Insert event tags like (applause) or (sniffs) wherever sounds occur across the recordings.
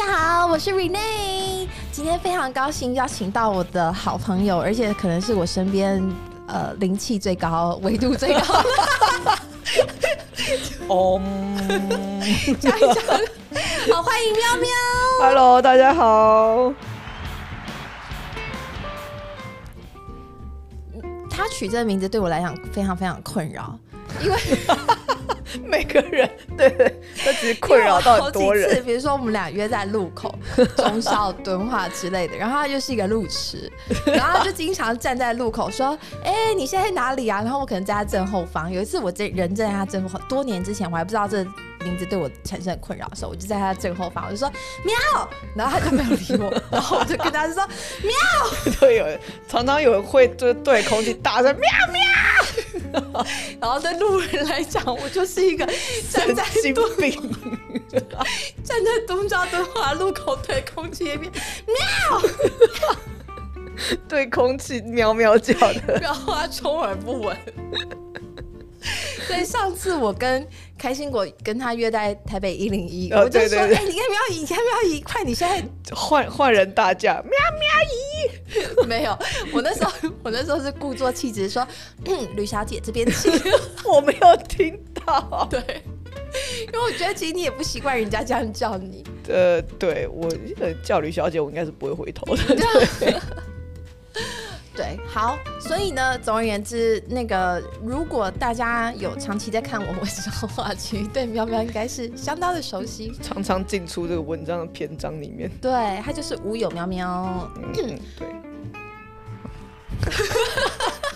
家好，我是 Rene，今天非常高兴邀请到我的好朋友，而且可能是我身边呃灵气最高、维度最高的。(laughs) 哦，讲一讲，好，欢迎喵喵。Hello，大家好。他取这个名字对我来讲非常非常困扰，因为 (laughs) 每个人对对，他其实困扰到很多因为我好几次人。比如说我们俩约在路口、(laughs) 中校敦化之类的，然后他就是一个路痴，(laughs) 然后他就经常站在路口说：“哎、你现在在哪里啊？”然后我可能在他正后方。有一次我这人站在他正后方，多年之前我还不知道这名字对我产生困扰的时候，我就在他正后方，我就说“喵”，然后他就没有理我，(laughs) 然后我就跟他说 (laughs) 喵对，有人常常有人会就是对空气大声喵喵，然后对路人来讲，我就是一个站神在经东病。(laughs) 站在东郊敦化路口对空气一边喵。对空气喵喵叫的。然后他充耳不闻。所以上次我跟开心果跟他约在台北一零一，哦我就说：“哎、对对对你要不要移？你要不要移？快，你现在换换人大叫喵喵 (laughs) 没有。”我那时候我那时候是故作气质说：“嗯，(coughs) 吕小姐这边请。(laughs) 我没有听到”。对，因为我觉得其实你也不习惯人家这样叫你。呃，对我呃叫吕小姐，我应该是不会回头的。(laughs) 对，好，所以呢，总而言之，那个如果大家有长期在看我文章的话，其实对喵喵应该是相当的熟悉。(laughs) 常常进出这个文章的篇章里面。对，它就是无有喵喵。嗯，对。(laughs)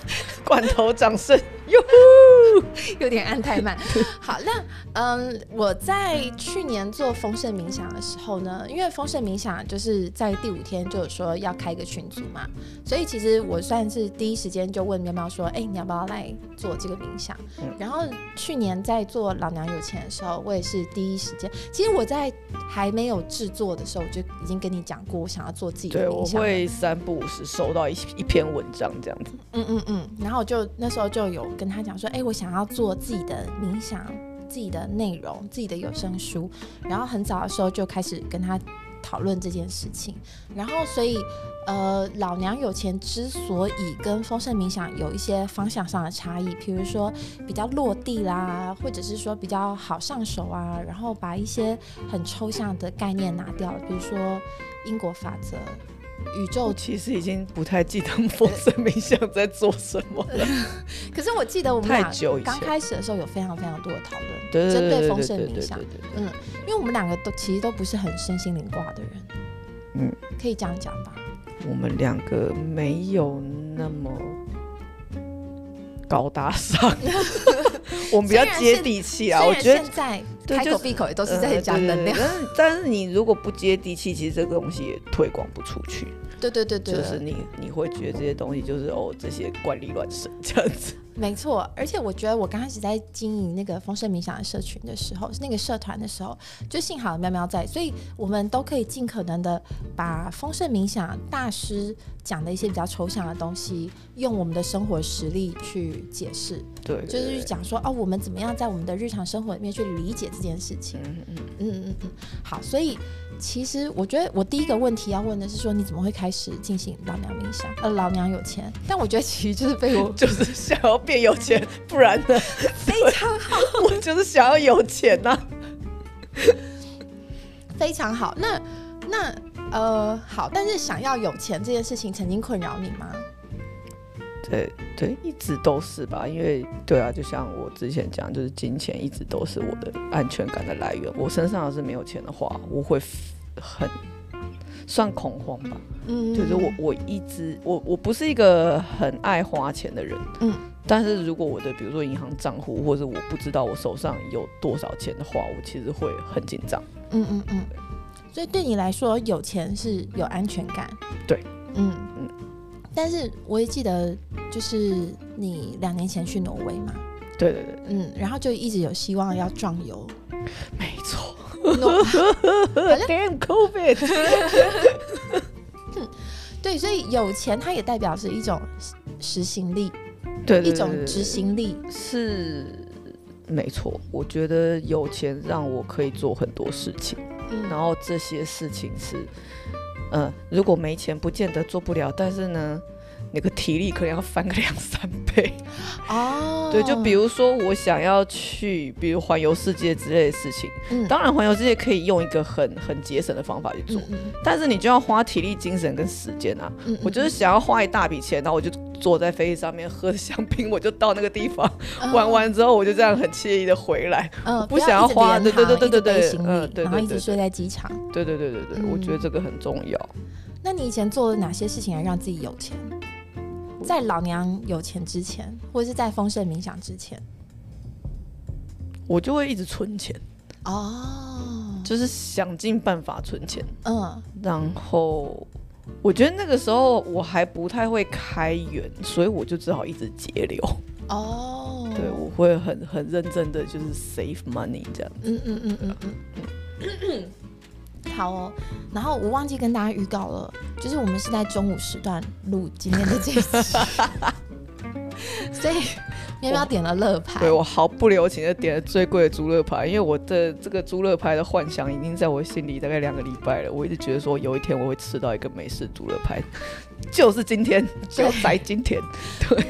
罐头掌声，哟呼！(laughs) 有点按太慢。(laughs) 好，那嗯，我在去年做丰盛冥想的时候呢，因为丰盛冥想就是在第五天就有说要开一个群组嘛，所以其实我算是第一时间就问喵喵说，哎、你要不要来做这个冥想？嗯然后去年在做老娘有钱的时候，我也是第一时间，其实我在还没有制作的时候，我就已经跟你讲过，我想要做自己的对，我。会三不五时收到一一篇文章这样子。嗯嗯嗯，然后我就那时候就有跟他讲说，哎、我想要做自己的冥想、自己的内容、自己的有声书，然后很早的时候就开始跟他讨论这件事情，然后所以呃，老娘有钱之所以跟丰盛冥想有一些方向上的差异，比如说比较落地啦，或者是说比较好上手啊，然后把一些很抽象的概念拿掉，比如说因果法则。宇宙其实已经不太记得丰盛冥想在做什么了。(laughs) 可是我记得我们太俩久刚开始的时候有非常非常多的讨论，对针对对丰盛冥想嗯，因为我们两个都其实都不是很身心灵挂的人，嗯，可以这样讲吧？我们两个没有那么高大上，(laughs) (laughs) 我们比较接地气啊。我觉得现在开口闭口也都是在呃讲能量，但是但是你如果不接地气，其实这个东西也推广不出去。对对对对，就是你你会觉得这些东西就是哦这些怪力乱神这样子。没错，而且我觉得我刚开始在经营那个丰盛冥想的社群的时候，是那个社团的时候，就幸好喵喵在，所以我们都可以尽可能的把丰盛冥想大师讲的一些比较抽象的东西，用我们的生活实例去解释，对，对就是去讲说哦，我们怎么样在我们的日常生活里面去理解这件事情。嗯嗯嗯嗯嗯，好，所以其实我觉得我第一个问题要问的是说，你怎么会开始进行老娘冥想？呃，老娘有钱，但我觉得其实就是被我嗯，(laughs) 就是想要变有钱，不然呢？非常好，(laughs) 我就是想要有钱呐、非常好。那那呃好，但是想要有钱这件事情曾经困扰你吗？对对，一直都是吧，因为对啊，就像我之前讲，就是金钱一直都是我的安全感的来源。我身上要是没有钱的话，我会很算恐慌吧。嗯，就是我我一直我我不是一个很爱花钱的人，嗯，但是如果我的比如说银行账户或者我不知道我手上有多少钱的话，我其实会很紧张。嗯嗯嗯，所以对你来说，有钱是有安全感。对，嗯嗯嗯。但是我也记得，就是你两年前去挪威嘛，对对对，嗯，然后就一直有希望要壮游。没错。挪 (laughs) Damn COVID，(laughs) 对，所以有钱它也代表是一种实行力，对对一种执行力。是没错。我觉得有钱让我可以做很多事情。嗯嗯然后这些事情是，呃，如果没钱不见得做不了，但是呢，那个体力可能要翻个两三倍。哦，对，就比如说我想要去，比如环游世界之类的事情，嗯当然环游世界可以用一个很很节省的方法去做，嗯但是你就要花体力、精神跟时间啊。嗯我就是想要花一大笔钱，然后我就坐在飞机上面喝着香槟，我就到那个地方、玩，完之后，我就这样很惬意的回来。嗯，不想要花对对对对对对，嗯对对然后一直睡在机场。对对对对对，我觉得这个很重要。那你以前做了哪些事情来让自己有钱？在老娘有钱之前，或者是在丰盛冥想之前？我就会一直存钱，哦，就是想尽办法存钱。嗯然后我觉得那个时候我还不太会开源，所以我就只好一直节流。哦，对，我会很很认真的就是 save money 这样。嗯嗯嗯嗯嗯。(laughs) 好哦，然后我忘记跟大家预告了，就是我们是在中午时段录今天的这一集，(laughs) 所以喵喵点了乐牌对，我毫不留情的点了最贵的猪乐牌，因为我的这个猪乐牌的幻想已经在我心里大概两个礼拜了。我一直觉得说有一天我会吃到一个美式猪乐牌，就是今天，就在今天。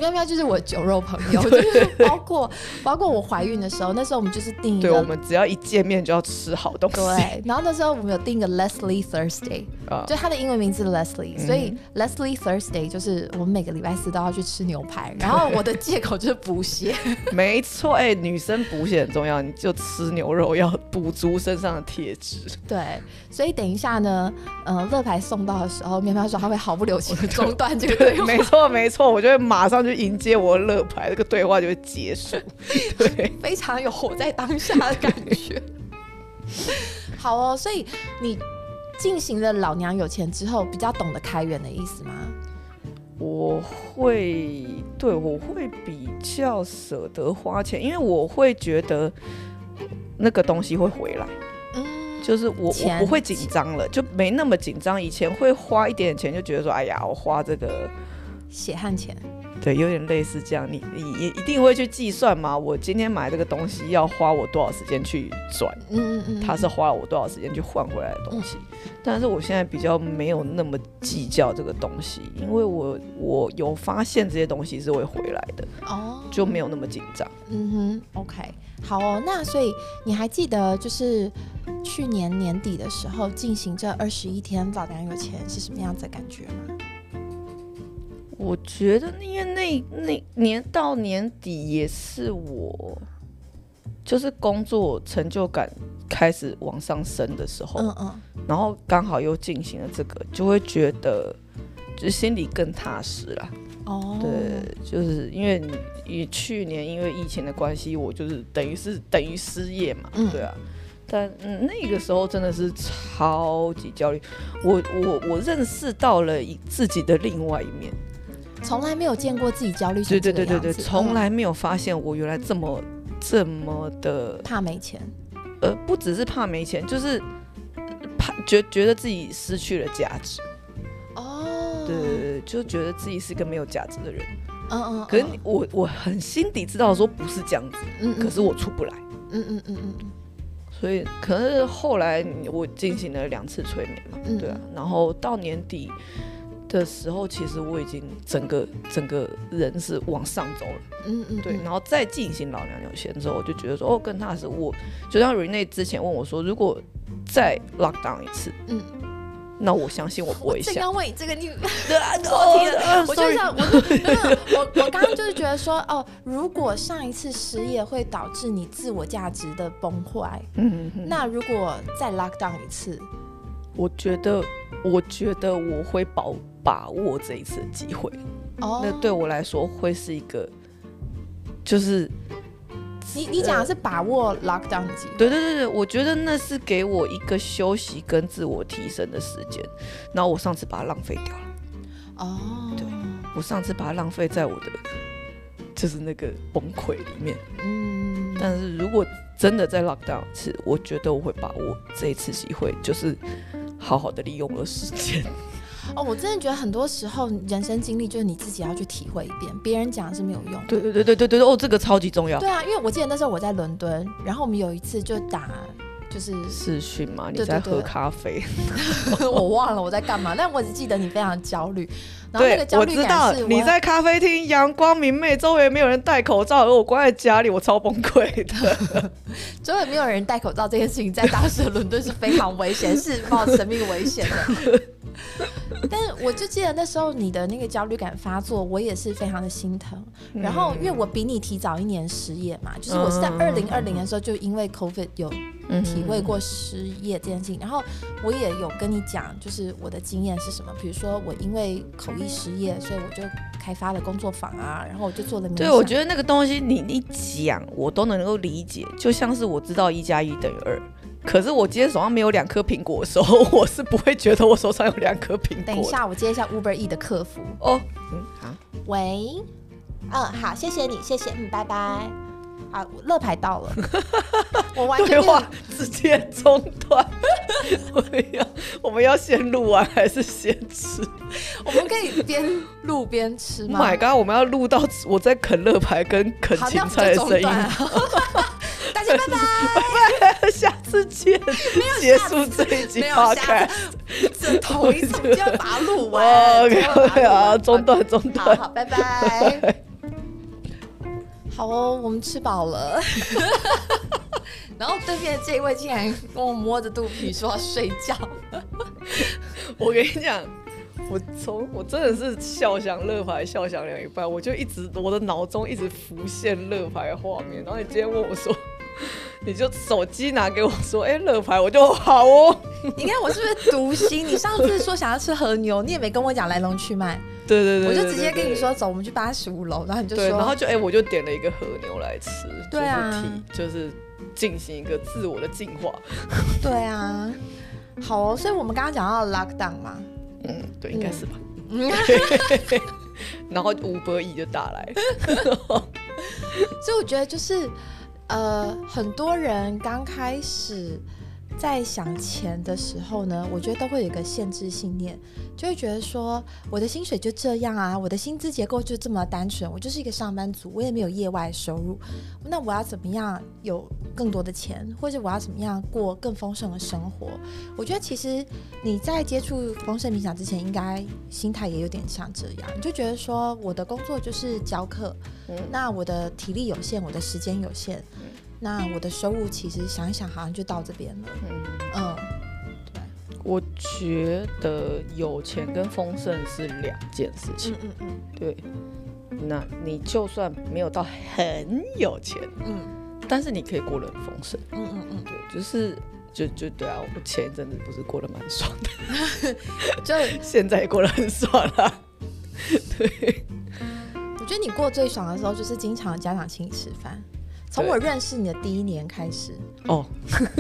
喵喵就是我酒肉朋友，(laughs) 就是包括包括我怀孕的时候，那时候我们就是订一对，我。们只要一见面就要吃好东西。对，然后那时候我们有订一个 Leslie Thursday，啊就它的英文名字 Leslie，、嗯所以 Leslie Thursday 就是我们每个礼拜四都要去吃牛排，然后我的借口就是补血。(laughs) 没错，哎、女生补血很重要，你就吃牛肉要补足身上的铁质。对，所以等一下呢，呃，乐牌送到的时候，喵喵说他会毫不留情的中断这个对话，没错没错，我就会马上去迎接我的乐牌，这个对话就会结束。(laughs) 对，非常有活在当下的感觉。(laughs) 好哦，所以你进行了老娘有钱之后，比较懂得开源的意思吗？我会对我会比较舍得花钱，因为我会觉得那个东西会回来，嗯，就是我钱我不会紧张了，就没那么紧张。以前会花一点点钱，就觉得说，哎呀，我花这个。血汗钱。对，有点类似这样，你你也一定会去计算嘛？我今天买这个东西要花我多少时间去转，嗯嗯嗯，它是花了我多少时间去换回来的东西。但是我现在比较没有那么计较这个东西，因为我我有发现这些东西是会回来的，哦，就没有那么紧张。嗯哼，OK，好哦。那所以你还记得就是去年年底的时候进行这二十一天老娘有钱是什么样子的感觉吗？我觉得，因为那那年到年底也是我，就是工作成就感开始往上升的时候，嗯嗯，然后刚好又进行了这个，就会觉得就是心里更踏实了。哦，对，就是因为你你去年因为疫情的关系，我就是等于是等于失业嘛，嗯。对啊。但嗯，那个时候真的是超级焦虑，我我我认识到了一自己的另外一面，从来没有见过自己焦虑成对这个对对对对，从来没有发现我原来这么这么的怕没钱。呃，不只是怕没钱，就是怕觉觉得自己失去了价值。哦，对对对，就觉得自己是个没有价值的人。嗯嗯，可是我我很心底知道说不是这样子，嗯，嗯可是我出不来。嗯嗯嗯嗯所以可能是后来我进行了两次催眠嘛，嗯对啊，然后到年底的时候，其实我已经整个整个人是往上走了，嗯嗯，对，嗯然后再进行老娘有钱之后，我就觉得说哦，更踏实。我就像 Rene 之前问我说，如果再 lock down 一次，嗯，那我相信我不会想。这刚问你这个你 (laughs) 对啊，(laughs) 错题了哦我就想，我就没有，我我刚刚就是觉得说，哦，如果上一次失业会导致你自我价值的崩坏，嗯，嗯那如果再 lock down 一次，我觉得，我觉得我会把把握这一次的机会。哦，那对我来说会是一个，就是你你讲的是把握 lock down 的机会，对对对对，我觉得那是给我一个休息跟自我提升的时间。然后我上次把它浪费掉了，哦，对我上次把它浪费在我的就是那个崩溃里面。嗯，但是如果真的在 lock down 一次，我觉得我会把握这一次机会，就是好好的利用了时间。(laughs) 哦，我真的觉得很多时候人生经历就是你自己要去体会一遍，别人讲是没有用的。对对对对对对，哦，这个超级重要。对啊，因为我记得那时候我在伦敦，然后我们有一次就打，就是视讯嘛，你在喝对咖啡。(laughs) 我忘了我在干嘛，但我只记得你非常焦虑，然后那个，焦虑我知道感是你在咖啡厅，阳光明媚，周围没有人戴口罩，而我关在家里，我超崩溃的。(laughs) 周围没有人戴口罩这件事情，在当时的伦敦是非常危险，是冒生命危险的。(laughs) (laughs) 但是我就记得那时候你的那个焦虑感发作，我也是非常的心疼。然后因为我比你提早一年失业嘛，就是我是在嗯二零二零的时候就因为 COVID 有体会过失业这件事情，然后我也有跟你讲，就是我的经验是什么。比如说我因为口译失业，所以我就开发了工作坊啊，然后我就做了。对，我觉得那个东西你一讲，我都能够理解，就像是我知道一加一等于二。可是我今天手上没有两颗苹果的时候，我是不会觉得我手上有两颗苹果。等一，下，我接一下 Uber E 的客服。哦，嗯，好，喂，嗯，好，谢谢你，谢谢，嗯，拜拜。好，乐牌到了，(laughs) 我完全对话直接中断。我们要我们要先录完还是先吃我们可以边录边吃？Oh 吗 my god！我们要录到我在啃乐牌跟啃好，芹菜的声音。(laughs) 大家 (laughs) 拜拜。下次见，结束这一集没有下 podcast。这头一次就要把它录完。OK 啊，中。断中断。好好，拜拜。好哦，我们吃饱了。(laughs) 然后对面这一位竟然跟我摸着肚皮说要睡觉。(laughs) 我跟你讲，我从我真的是笑想乐牌笑想两一半，我就一直我的脑中一直浮现乐牌的画面。然后你今天问我说，你就手机拿给我说，哎、乐牌，我就好哦。你看我是不是读心？你上次说想要吃和牛，你也没跟我讲来龙去脉，对对对我就直接跟你说走，我们去八十五楼，然后你就对，说，然后就哎、我就点了一个和牛来吃，对啊就是体就是进行一个自我的进化。(laughs) 对啊，好哦，所以我们刚刚讲到 lockdown 嘛，嗯，对，应该是吧。嗯，然后五百亿就打来，(laughs) 所以我觉得就是呃，很多人刚开始在想钱的时候呢，我觉得都会有一个限制信念，就会觉得说我的薪水就这样啊，我的薪资结构就这么单纯，我就是一个上班族，我也没有业外收入，那我要怎么样有更多的钱，或者我要怎么样过更丰盛的生活？我觉得其实你在接触丰盛冥想之前，应该心态也有点像这样，你就觉得说我的工作就是教课，嗯那我的体力有限，我的时间有限，那我的收入其实想一想好像就到这边了。嗯，嗯，对我觉得有钱跟丰盛是两件事情。嗯嗯对，那你就算没有到很有钱，嗯但是你可以过得很丰盛。嗯嗯嗯对，就是就就对啊，我前一阵子不是过得蛮爽的，(laughs) 嗯，就现在也过得很爽啦。对，我觉得你过最爽的时候，就是经常家长请你吃饭。从我认识你的第一年开始，哦，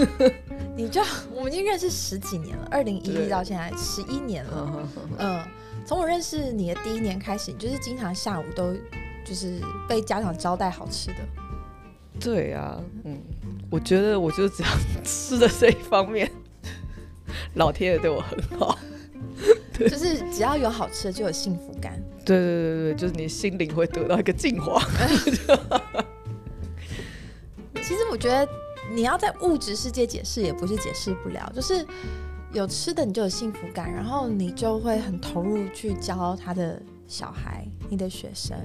(laughs) 你就我们已经认识十几年了，二零一对一到现在十一年了。嗯，从我认识你的第一年开始，你就是经常下午都就是被家长招待好吃的。对啊，嗯，我觉得我就只要 (laughs) 吃的这一方面，老天爷对我很好。就是只要有好吃的，就有幸福感。对对对对，就是你心灵会得到一个净化。(laughs) 其实我觉得你要在物质世界解释，也不是解释不了，就是有吃的你就有幸福感，然后你就会很投入去教他的小孩、你的学生，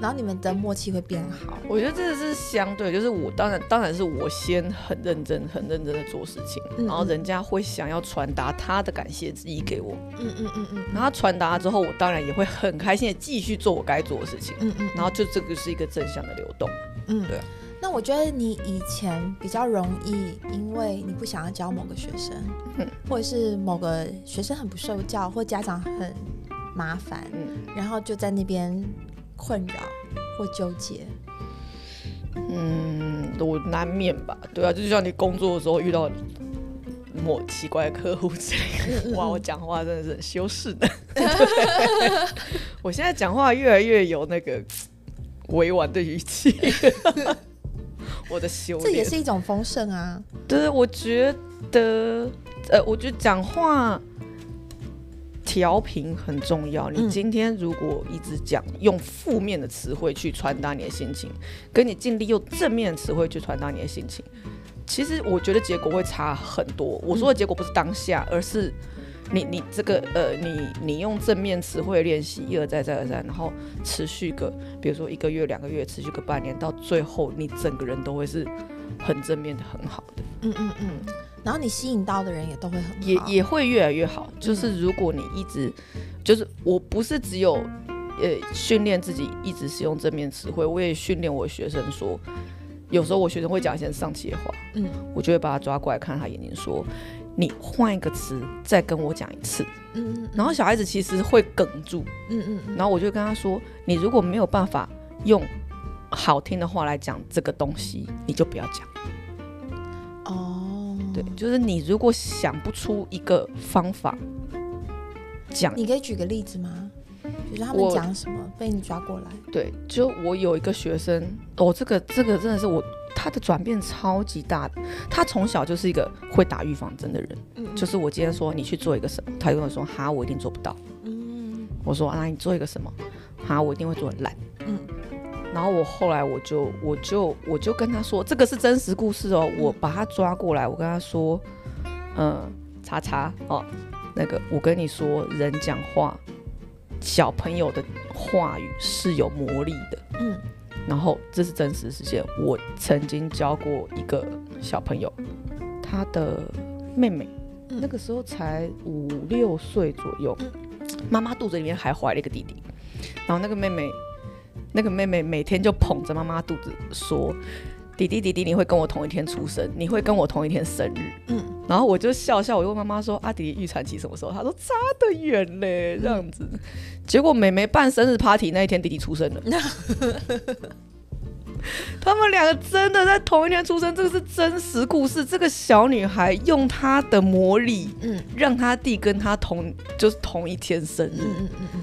然后你们的默契会变好。我觉得这个是相对，就是我当然当然是我先很认真、很认真的做事情，嗯然后人家会想要传达他的感谢之意给我，嗯嗯嗯嗯。然后传达之后，我当然也会很开心的继续做我该做的事情，嗯嗯，然后就这个是一个正向的流动。嗯。对啊那我觉得你以前比较容易，因为你不想要教某个学生，嗯或者是某个学生很不受教，或家长很麻烦，嗯然后就在那边困扰或纠结。嗯，我难免吧，对啊，就像你工作的时候遇到某奇怪的客户之类的，哇，我讲话真的是很修饰的。(laughs) 我现在讲话越来越有那个委婉的语气，我的修炼。这也是一种丰盛啊。对，我觉得，呃，我觉得讲话调频很重要。你嗯今天如果一直讲用负面的词汇去传达你的心情，跟你尽力用正面的词汇去传达你的心情，其实我觉得结果会差很多。我说的结果不是当下，而是你你这个呃，你你用正面词汇练习，一而再再而三，然后持续个，比如说一个月、两个月，持续个半年，到最后你整个人都会是很正面的、很好的。嗯嗯嗯。然后你吸引到的人也都会很好，也也会越来越好。就是如果你一直，就是我不是只有呃训练自己一直使用正面词汇，我也训练我学生说。有时候我学生会讲一些丧气的话，嗯，我就会把他抓过来看他眼睛，说：“你换一个词再跟我讲一次。”嗯嗯，然后小孩子其实会哽住，嗯嗯，然后我就跟他说：“你如果没有办法用好听的话来讲这个东西，你就不要讲。”哦，对，就是你如果想不出一个方法讲，你可以举个例子吗？就是他们讲什么被你抓过来？对，就我有一个学生，哦，这个这个真的是我他的转变超级大的。他从小就是一个会打预防针的人，嗯，就是我今天说你去做一个什么，他跟我说哈，我一定做不到，嗯，我说啊，你做一个什么，哈，我一定会做很烂，嗯，然后我后来我就我就我就跟他说，这个是真实故事哦，我把他抓过来，我跟他说，嗯，查查哦，那个我跟你说，人讲话。小朋友的话语是有魔力的，嗯，然后这是真实事件。我曾经教过一个小朋友，他的妹妹那个时候才五六岁左右，妈妈肚子里面还怀了一个弟弟，然后那个妹妹，那个妹妹每天就捧着妈妈肚子说。弟弟弟弟，你会跟我同一天出生，你会跟我同一天生日。嗯，然后我就笑笑，我就问妈妈说：“阿弟弟预产期什么时候？”她说：“差得远嘞，这样子。”结果妹妹办生日 party 那一天，弟弟出生了。(laughs) 他们两个真的在同一天出生，这个是真实故事。这个小女孩用她的魔力，嗯，让她弟跟她同就是同一天生日。嗯嗯嗯。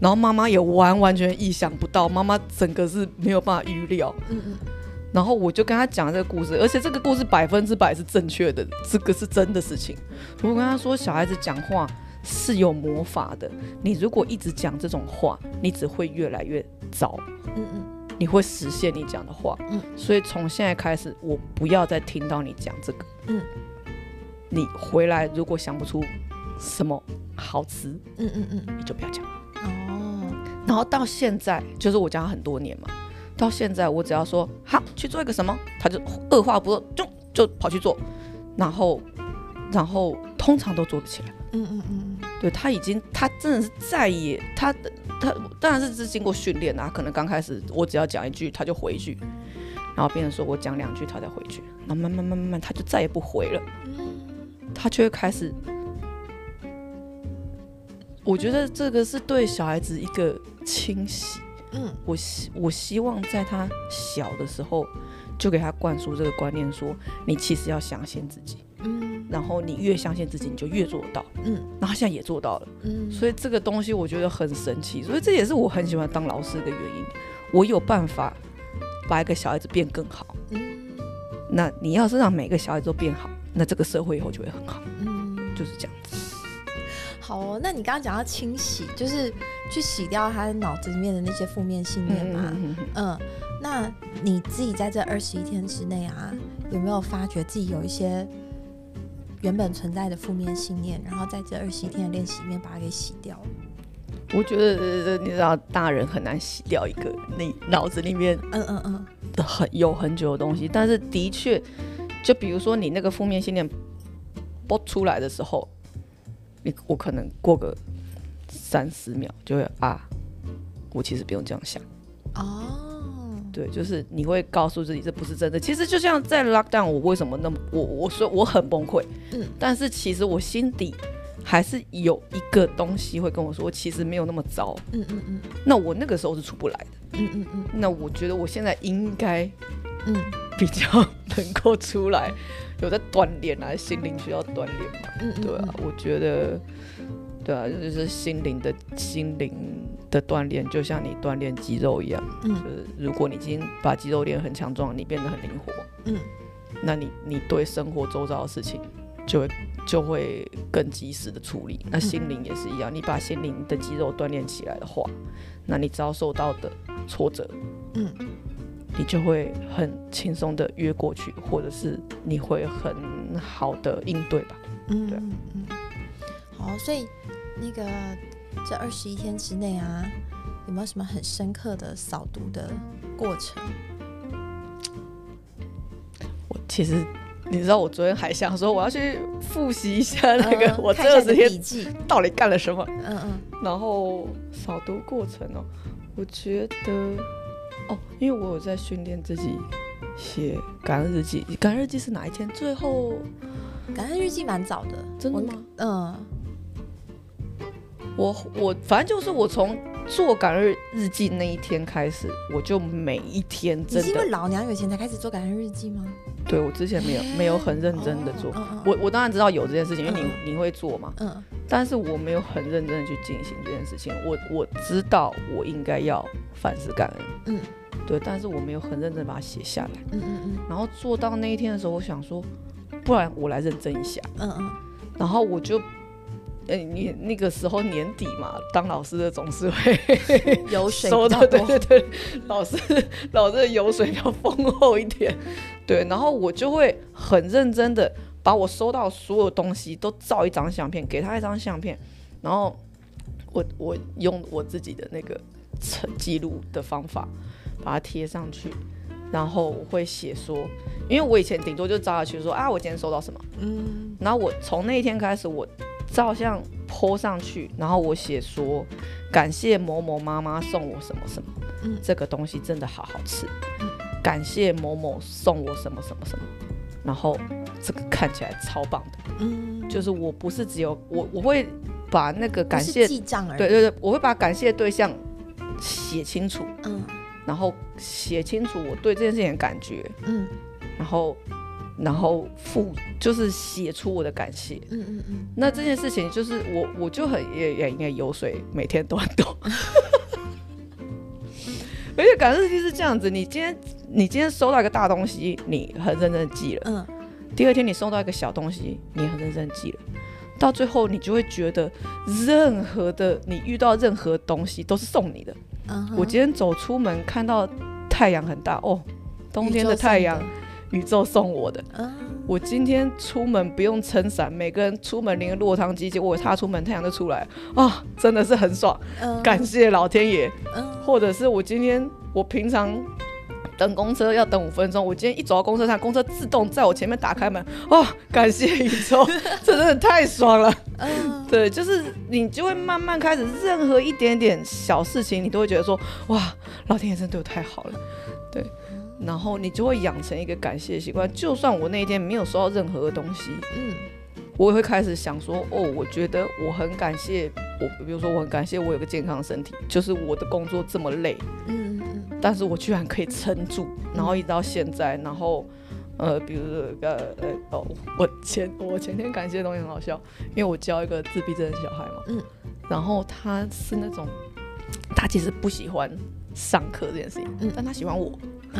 然后妈妈也完完全意想不到，妈妈整个是没有办法预料。嗯嗯。然后我就跟他讲这个故事，而且这个故事百分之百是正确的，这个是真的事情。我跟他说，小孩子讲话是有魔法的，你如果一直讲这种话，你只会越来越糟。嗯嗯，你会实现你讲的话。嗯，所以从现在开始，我不要再听到你讲这个。嗯，你回来如果想不出什么好词，嗯嗯嗯，你就不要讲。哦，然后到现在，就是我教他很多年嘛。到现在，我只要说好去做一个什么，他就二话不说就就跑去做，然后然后通常都做得起来。嗯嗯嗯，对他已经他真的是再也他他当然是是经过训练啊，可能刚开始我只要讲一句他就回一句，然后别人说我讲两句他再回去，然后慢慢慢慢慢他就再也不回了，他就会开始。我觉得这个是对小孩子一个清洗。嗯，我希我希望在他小的时候就给他灌输这个观念，说你其实要相信自己，嗯，然后你越相信自己，你就越做到，嗯，那他现在也做到了，嗯，所以这个东西我觉得很神奇，所以这也是我很喜欢当老师的原因，我有办法把一个小孩子变更好，嗯，那你要是让每个小孩子都变好，那这个社会以后就会很好，嗯，就是这样子。好哦，那你刚刚讲到清洗，就是去洗掉他脑子里面的那些负面信念嘛？嗯，那你自己在这二十一天之内啊，有没有发觉自己有一些原本存在的负面信念，然后在这二十一天的练习里面把它给洗掉？我觉得你知道，大人很难洗掉一个你脑子里面嗯嗯嗯的很有很久的东西，但是的确，就比如说你那个负面信念播出来的时候。我可能过个三十秒就会啊，我其实不用这样想哦。对，就是你会告诉自己这不是真的。其实就像在 lockdown，我为什么那么我我说我很崩溃，嗯，但是其实我心底还是有一个东西会跟我说，其实没有那么糟。嗯嗯嗯。那我那个时候是出不来的。嗯嗯嗯。那我觉得我现在应该嗯比较 (laughs) 能够出来。有在锻炼啊，心灵需要锻炼嘛？嗯嗯，对啊，我觉得，对啊，就是心灵的心灵的锻炼，就像你锻炼肌肉一样。嗯，就是如果你今天把肌肉练很强壮，你变得很灵活。嗯，那你你对生活周遭的事情就会就会更及时的处理。那心灵也是一样，你把心灵的肌肉锻炼起来的话，那你遭受到的挫折，嗯，你就会很轻松的约过去，或者是你会很好的应对吧。嗯，对嗯嗯，好，所以那个这二十一天之内啊，有没有什么很深刻的扫毒的过程？我其实你知道，我昨天还想说我要去复习一下那个、嗯我这二十天到底干了什么。嗯嗯然后扫毒过程哦，我觉得哦，因为我有在训练自己写感恩日记。感恩日记是哪一天？最后感恩日记蛮早的，真的吗？嗯我我反正就是我从做感恩日记那一天开始，我就每一天你真是因为的老娘有钱才开始做感恩日记吗？对我之前没有没有很认真的做。我我当然知道有这件事情，因为嗯你你会做嘛，嗯但是我没有很认真的去进行这件事情。我我知道我应该要反思感恩，嗯对，但是我没有很认真把它写下来。嗯嗯嗯然后做到那一天的时候，我想说，不然我来认真一下。嗯嗯然后我就，呃，你那个时候年底嘛，当老师的总是会嗯，油水收的，对对对，老师 (laughs) 老师的油水比较丰厚一点，对，然后我就会很认真的把我收到所有东西都照一张相片，给他一张相片，然后我我用我自己的那个成记录的方法把它贴上去，然后我会写说，因为我以前顶多就照下去说啊，我今天收到什么。嗯。然后我从那一天开始，我照相 po 上去，然后我写说感谢某某妈妈送我什么什么，嗯。这个东西真的好好吃，嗯。感谢某某送我什么什么什么，然后这个看起来超棒的，嗯，就是我不是只有我我会把那个感谢，记账而已，对对对，我会把感谢对象写清楚，嗯。然后写清楚我对这件事情的感觉，嗯。然后然后付就是写出我的感谢。嗯嗯嗯，那这件事情就是我，我就很也也应该油水，每天都很多。(laughs) 而且感恩日记是这样子，你今天你今天收到一个大东西，你很认真地记了；嗯第二天你收到一个小东西，你也很认真地记了。到最后，你就会觉得任何的你遇到任何东西都是送你的。我今天走出门看到太阳很大哦，冬天的太阳的，宇宙送我的。嗯我今天出门不用撑伞，每个人出门淋个落汤鸡，结果我踏出门太阳就出来啊，真的是很爽，嗯，感谢老天爷。嗯或者是我今天我平常等公车要等五分钟，我今天一走到公车站，公车自动在我前面打开门，哦，感谢宇宙，(laughs) 这真的太爽了。嗯对，就是你就会慢慢开始，任何一点点小事情，你都会觉得说，哇，老天爷真的对我太好了，对。然后你就会养成一个感谢的习惯，就算我那一天没有收到任何的东西，嗯我也会开始想说，哦，我觉得我很感谢我，比如说我很感谢我有个健康的身体，就是我的工作这么累，嗯嗯但是我居然可以撑住，然后一直到现在，然后呃，比如说呃呃哦，我前我前天感谢的东西很好笑，因为我教一个自闭症的小孩嘛，嗯然后他是那种他其实不喜欢上课这件事情，嗯但他喜欢我，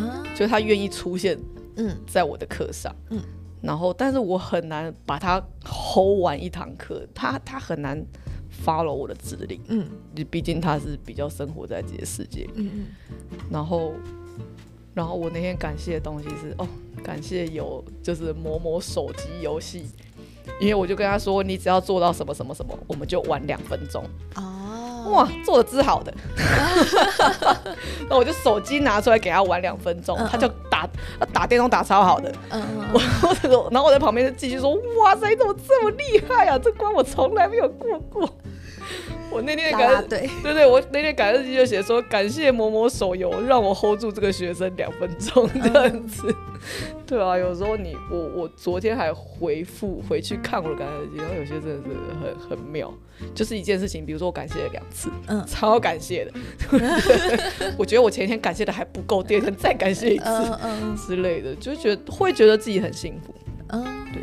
啊。就是他愿意出现嗯。在我的课上，嗯。然后但是我很难把他 hold 完一堂课，他他很难 follow 我的指令，嗯。毕竟他是比较生活在自己的世界。里，嗯嗯。然后然后我那天感谢的东西是哦，感谢有就是某某手机游戏。因为我就跟他说，你只要做到什么什么什么，我们就玩两分钟。哦哇，做的之好的。(laughs) 那我就手机拿出来给他玩两分钟，他就打打电动打超好的。嗯嗯我 (laughs) 我然后我在旁边就继续说，哇塞，你怎么这么厉害啊？这关我从来没有过过。我那天感对，对对，我那天感恩日记就写说，感谢某某手游让我 hold 住这个学生两分钟这样子。对啊，有时候你我我昨天还回复回去看我的感恩日记，然后有些真的是很很妙，就是一件事情，比如说我感谢了两次，嗯超感谢的。(laughs) 我觉得我前一天感谢的还不够，第二天再感谢一次。嗯嗯之类的，就觉得会觉得自己很幸福。嗯，对。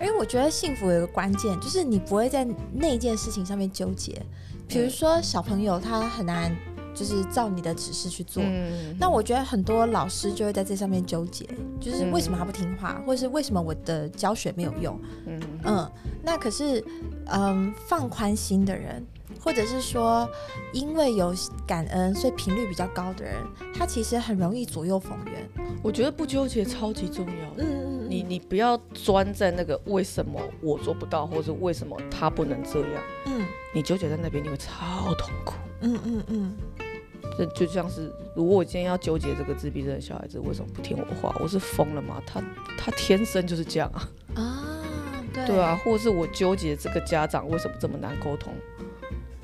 而且我觉得幸福有一个关键，就是你不会在那件事情上面纠结。比如说小朋友他很难就是照你的指示去做，嗯，那我觉得很多老师就会在这上面纠结，就是为什么他不听话，或者是为什么我的教学没有用。嗯嗯，那可是嗯放宽心的人，或者是说，因为有感恩，所以频率比较高的人，他其实很容易左右逢源。我觉得不纠结超级重要。嗯嗯嗯，你你不要钻在那个为什么我做不到，或者为什么他不能这样，嗯你纠结在那边你会超痛苦。嗯嗯嗯，这就像是，如果我今天要纠结这个自闭症的小孩子为什么不听我话，我是疯了吗？他他天生就是这样啊，啊，对对啊，，或者是我纠结这个家长为什么这么难沟通，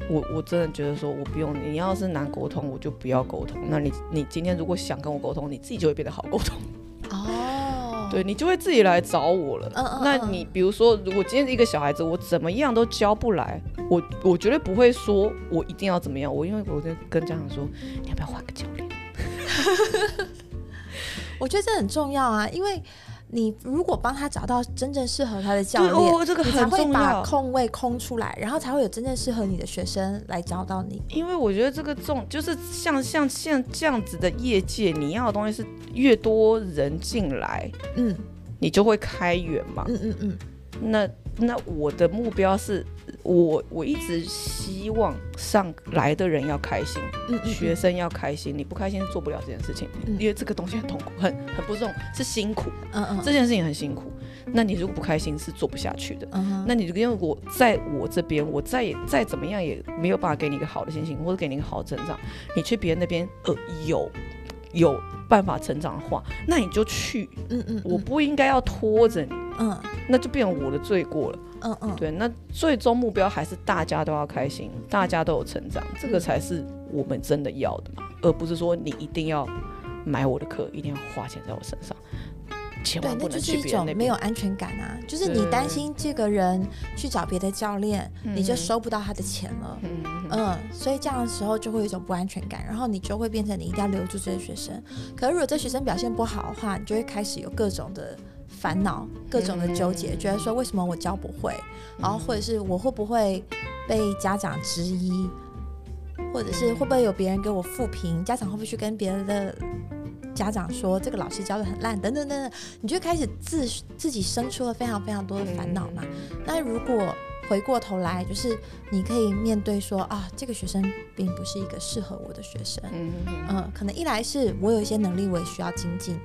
我我真的觉得说我不用，你要是难沟通，我就不要沟通。那你你今天如果想跟我沟通，你自己就会变得好沟通，(laughs) 哦，对你就会自己来找我了。嗯，嗯那嗯你比如说，如果今天一个小孩子，我怎么样都教不来，我我绝对不会说我一定要怎么样，我因为我在跟家长说，你要不要换个教练？(laughs) 我觉得这很重要啊，因为你如果帮他找到真正适合他的教对练，哦，这个很重要。把空位空出来，然后才会有真正适合你的学生来教到你。因为我觉得这个重就是像像像这样子的业界，你要的东西是越多人进来，嗯你就会开源嘛。嗯嗯嗯，那那我的目标是，我我一直希望上来的人要开心，嗯嗯学生要开心。你不开心是做不了这件事情，嗯因为这个东西很痛苦，很很不重，是辛苦。嗯嗯这件事情很辛苦，那你如果不开心是做不下去的。嗯哼那你因为我在我这边，我再也再怎么样也没有办法给你一个好的心情，或者给你一个好的成长。你去别人那边，呃，有有办法成长的话，那你就去。嗯嗯，我不应该要拖着你，嗯。那就变成我的罪过了。嗯嗯，对，那最终目标还是大家都要开心，大家都有成长，这个嗯才是我们真的要的嘛，而不是说你一定要买我的课，一定要花钱在我身上，千对，万不能那就是一去别人那边。种没有安全感啊，就是你担心这个人去找别的教练，你就嗯收不到他的钱了。嗯所以这样的时候就会有一种不安全感，然后你就会变成你一定要留住这些学生。可是如果这学生表现不好的话，你就会开始有各种的烦恼、各种的纠结，嗯觉得说为什么我教不会，然后或者是我会不会被家长质疑，或者是会不会有别人给我负评，家长会不会去跟别人的家长说这个老师教的很烂，等等等等，你就开始自自己生出了非常非常多的烦恼嘛。那如果回过头来，就是你可以面对说啊，这个学生并不是一个适合我的学生。嗯嗯嗯，可能一来是我有一些能力，我也需要精进。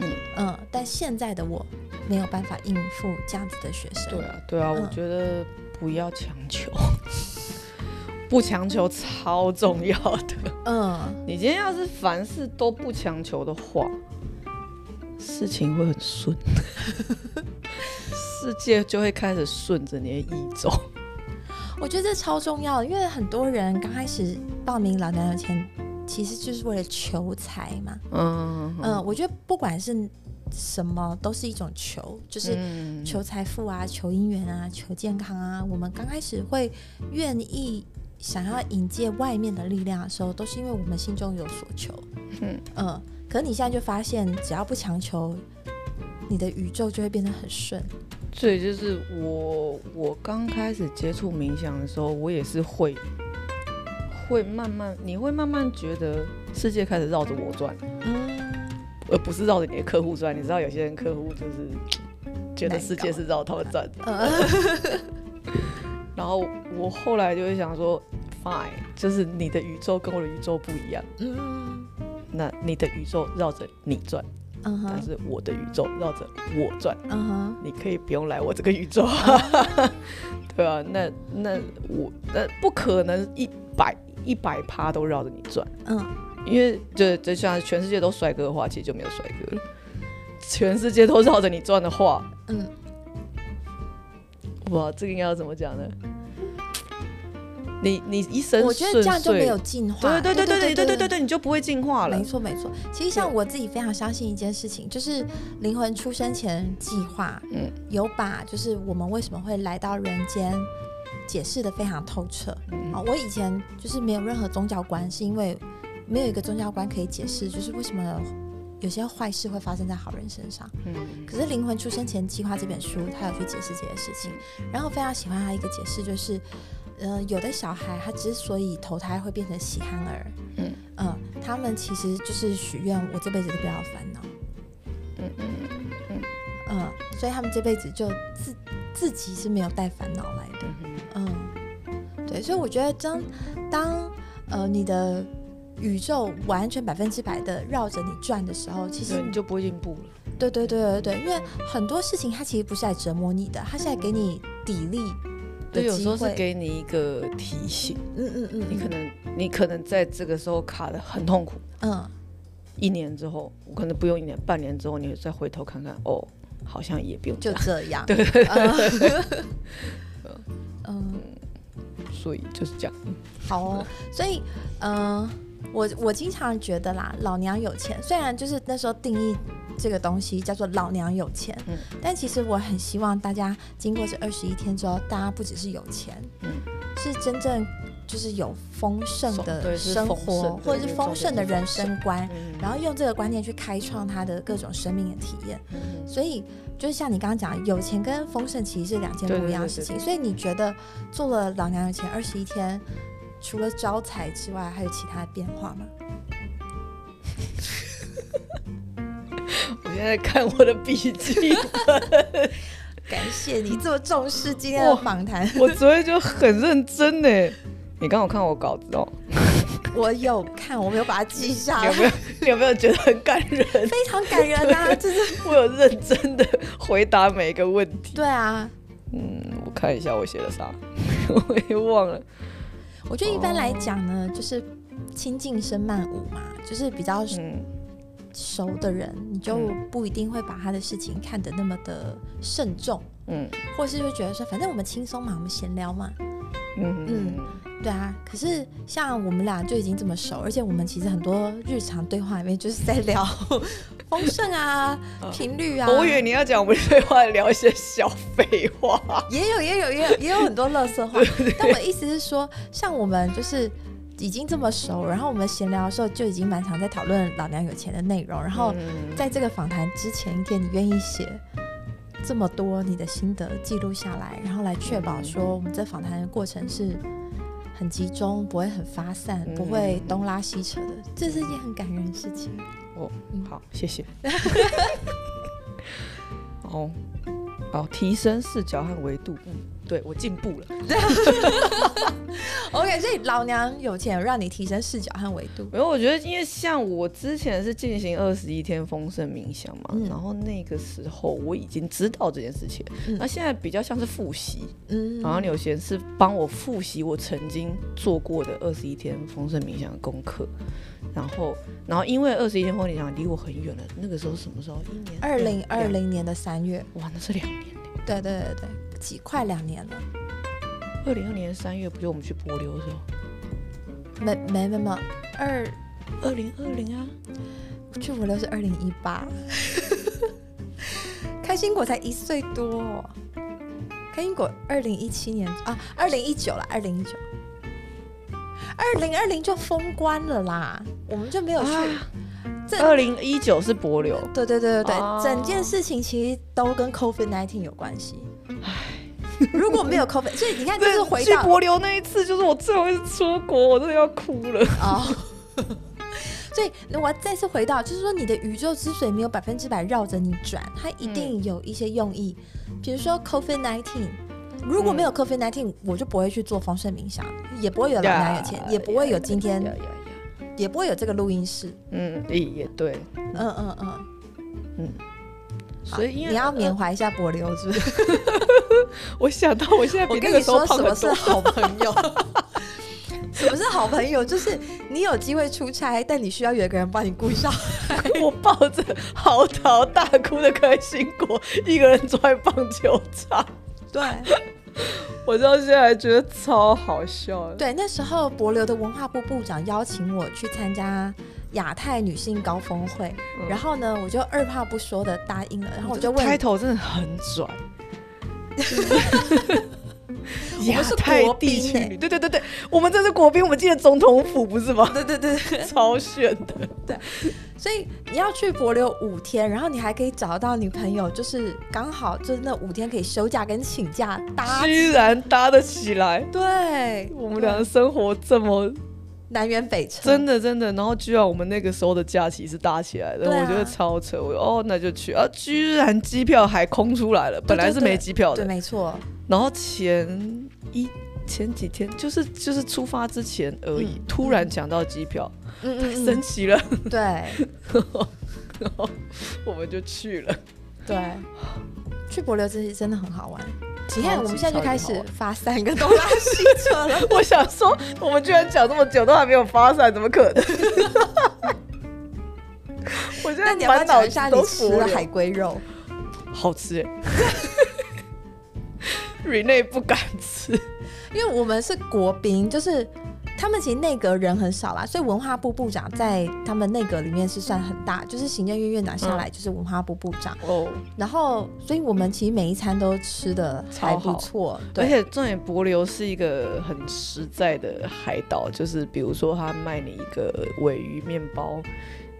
嗯嗯，但现在的我没有办法应付这样子的学生。对啊，对啊，我嗯觉得不要强求，不强求超重要的。嗯，你今天要是凡事都不强求的话，事情会很顺，(laughs) 世界就会开始顺着你的意走。我觉得这超重要的，因为很多人刚开始报名老娘有钱，其实就是为了求财嘛。嗯嗯，我觉得不管是什么，都是一种求，就是嗯求财富啊，求姻缘啊，求健康啊。我们刚开始会愿意想要引介外面的力量的时候，都是因为我们心中有所求。嗯嗯，可是你现在就发现，只要不强求，你的宇宙就会变得很顺。所以就是我，我刚开始接触冥想的时候，我也是会，会慢慢，你会慢慢觉得世界开始绕着我转，嗯，而不是绕着你的客户转。你知道有些人客户就是觉得世界是绕他们转的，呃，(laughs) 然后我后来就会想说，fine，就是你的宇宙跟我的宇宙不一样，嗯那你的宇宙绕着你转，嗯哼，但是我的宇宙绕着我转。嗯哼，你可以不用来我这个宇宙，(laughs) 对啊，那那我那不可能一百一百趴都绕着你转，嗯，因为就就像全世界都帅哥的话，其实就没有帅哥了。全世界都绕着你转的话，嗯，哇，这个应该要怎么讲呢？你你一生我觉得这样就没有进化。对对对对对对对对对，你就不会进化了没。错没错，其实像我自己非常相信一件事情，就是灵魂出生前计划，嗯有把就是我们为什么会来到人间解释的非常透彻。嗯啊，我以前就是没有任何宗教观，是因为没有一个宗教观可以解释，就是为什么有些坏事会发生在好人身上。嗯。可是《灵魂出生前计划》这本书，他有去解释这些事情，然后非常喜欢他一个解释，就是，呃，有的小孩他之所以投胎会变成喜憨儿，嗯。嗯，他们其实就是许愿我这辈子都不要烦恼，嗯嗯嗯。嗯，所以他们这辈子就自自己是没有带烦恼来的，嗯对，所以我觉得当当呃你的宇宙完全百分之百的绕着你转的时候，其实你就不会进步了。对对对对对，因为很多事情它其实不是来折磨你的，它是来给你砥砺对，有时候是。给你一个提醒，嗯嗯嗯，你可能你可能在这个时候卡的很痛苦，嗯一年之后，我可能不用一年，半年之后，你再回头看看，哦，好像也不用这就，这样。(laughs) 对对嗯，所以就是这样。好哦。所以嗯、我我经常觉得啦，老娘有钱，虽然就是那时候定义。这个东西叫做老娘有钱，嗯但其实我很希望大家经过这二十一天之后，大家不只是有钱，嗯是真正就是有丰盛的生活，或者是丰盛的人生观，嗯然后用这个观念去开创他的各种生命的体验。嗯所以就是像你刚刚讲，有钱跟丰盛其实是两件不一样的对对事情。所以你觉得做了老娘有钱二十一天，除了招财之外，还有其他的变化吗？(laughs) 我现在看我的笔记，(laughs) 感谢你这么重视今天的访谈，我昨天就很认真呢。你刚好看我稿子哦，我有看，我没有把它记下来，有没有？你有没有觉得很感人？非常感人啊！就是我有认真的回答每一个问题。对啊，嗯，我看一下我写的啥，(laughs) 我也忘了。我觉得一般来讲呢，就是亲近生慢舞嘛，就是比较嗯，熟的人，你就嗯。不一定会把他的事情看得那么的慎重，嗯。或是就觉得说，反正我们轻松嘛，我们闲聊嘛，嗯嗯对啊。可是像我们俩就已经这么熟，而且我们其实很多日常对话里面就是在聊 (laughs) 丰盛啊、频率啊，我以为你要讲我们对话聊一些小废话。也有也有也有也有很多乐色话。但我的意思是说，像我们就是。已经这么熟，然后我们闲聊的时候就已经蛮常在讨论老娘有钱的内容，然后嗯在这个访谈之前一天，你愿意写这么多你的心得记录下来，然后来确保说我们这访谈的过程是很集中，不会很发散，嗯不会东拉西扯的，这是一件很感人的事情。哦嗯，好，谢谢。(laughs) 哦，好，提升视角和维度。嗯，对我进步了。(laughs) OK，所以老娘有钱让你提升视角和维度。没有，我觉得因为像我之前是进行二十一天丰盛冥想嘛，嗯然后那个时候我已经知道这件事情，嗯那现在比较像是复习，嗯然后有些人是帮我复习我曾经做过的二十一天丰盛冥想的功课，然后，然后因为二十一天丰盛冥想离我很远了，那个时候什么时候？一年？二零二？零年的三月，哇，那是两年。对对对对，几快两年了。二零二年三月不就我们去柏流的时候？没没没没，二二零二零啊，去五六是二零一八，(laughs) 开心果才一岁多哦、开心果二零一七年啊，二零一九了，二零一九，二零二零就封关了啦，我们就没有去。这二零一九是柏流。对对对对对，哦整件事情其实都跟 COVID 1 9有关系。(laughs) 如果没有 COVID，所以你看，这是回到去柏流那一次，就是我最后一次出国，我真的要哭了。哦。(laughs) 所以我再次回到，就是说你的宇宙之所以没有百分之百绕着你转，它一定有一些用意。比如说 COVID nineteen，如果没有 COVID nineteen，我就不会去做丰盛冥想，也不会有老娘有钱，也不会有今天也不会有这个录音室。嗯，也也对，嗯嗯嗯，所以你要缅怀一下柏流，是不是？(laughs) 我想到我现在我比那个时候跟你说，什么是。好 (laughs) 朋友？什么是好朋友？就是你有机会出差，但你需要有一个人帮你顾小孩。我抱着嚎啕大哭的开心果，一个人坐在棒球场，对 (laughs) 我到现在还觉得超好笑。对，那时候博流的文化部部长邀请我去参加亚太女性高峰会，嗯。然后呢，我就二话不说的答应了，然后我就问开，头真的很拽。(laughs) 我们是亚太国地宾对对对对，我们这是国宾，我们进了总统府不是吗？对对对对，超炫的，对。所以你要去博流五天，然后你还可以找到女朋友，就是刚好就是那五天可以休假跟请假搭，居然搭得起来。对，我们俩的生活这么南辕北辙，真的真的，然后居然我们那个时候的假期是搭起来的，啊我觉得超扯。我哦，那就去啊，居然机票还空出来了，本来是没机票的对，的。没错，然后前一前几天就是就是出发之前而已，嗯突然抢到机票，嗯嗯神奇了，嗯，对 (laughs) 然后我们就去了。对，去柏流这些真的很好玩。你看，我们现在就开始发三个东拉西扯了。(laughs) 我想说，我们居然讲这么久都还没有发散，怎么可能？(laughs) 我现在那你要不要满脑子讲一下你都吃了海龟肉？好吃欸。(laughs) Rene 不敢吃，因为我们是国宾，就是他们其实内阁人很少啦，所以文化部部长在他们内阁里面是算很大，就是行政院院长下来就是文化部部长，哦，然后所以我们其实每一餐都吃的还不错，而，且重点柏流是一个很实在的海岛，就是比如说他卖你一个尾鱼面包，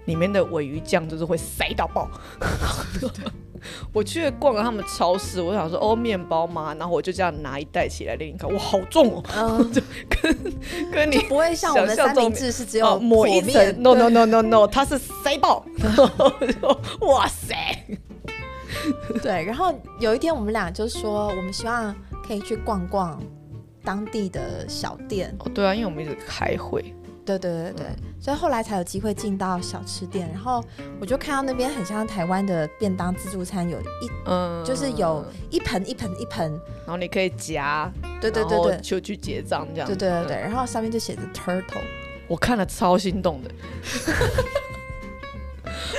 里面的尾鱼酱就是会塞到爆。(laughs) (laughs) 我去逛了他们超市，我想说哦面包吗？然后我就这样拿一袋起来给你看，哇好重哦，嗯，(laughs) (laughs) 跟你不会像我们的三明治是只有哦抹一层面，no no no no no，它是塞爆，哇塞，(laughs) 对，然后有一天我们俩就说，我们希望可以去逛逛当地的小店。哦对啊，因为我们一直开会，对对对对，所以后来才有机会进到小吃店，然后我就看到那边很像台湾的便当自助餐，有一嗯，就是有一盆一盆一盆，然后你可以夹，对对对对。就去结账这样，对对对对，嗯。然后上面就写着 turtle，我看了超心动的。(laughs)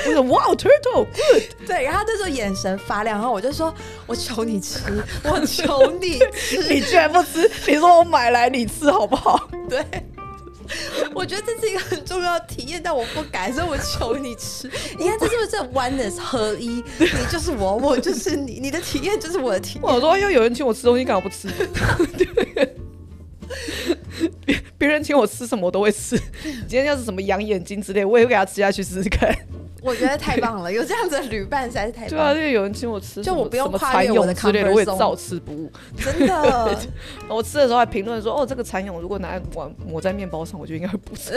我说哇，turtle good，(laughs) 对，然后他这时候眼神发亮，然后我就说，我求你吃，(laughs) 我求你吃，你居然不吃？你说我买来你吃好不好？对。(laughs) 我觉得这是一个很重要的体验，但我不敢，所以我求你吃。(laughs) 你看，这是不是这 oneness 合一？你就是我，我就是你，你的体验就是我的体验。我说又有人请我吃东西，干嘛不吃？(laughs) 别别人请我吃什么我都会吃。今天要是什么养眼睛之类，我也会给他吃下去试试看。我觉得太棒了，(laughs) 有这样子的旅伴实在是太棒对啊，棒了，就有人请我吃，就我不用跨越我的蛹之类的我也照吃不误。真的。(laughs) 我吃的时候还评论说，哦，这个蚕蛹如果拿来抹抹在面包上，我觉得应该会不错。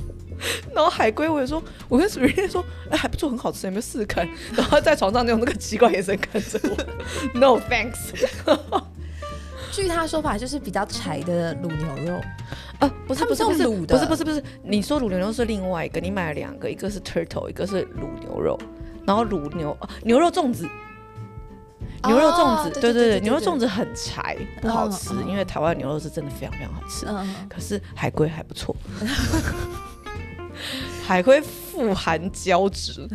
(laughs) 然后海龟我也说，我跟 e r e 说，哎，还不错，很好吃，有没有试试看？然后在床上用那个奇怪眼神看着我，No thanks。据他说法，就是比较柴的卤牛肉，啊，不是不是不是卤的。不是不是不是，你说卤牛肉是另外一个，你买了两个，一个是 turtle，一个是卤牛肉，然后卤牛、啊、牛肉粽子。牛肉粽子，哦对对对牛肉粽子很柴，不好吃，因为台湾牛肉是真的非常非常好吃。嗯，可是海龟还不错，(laughs) 海龟富含胶质，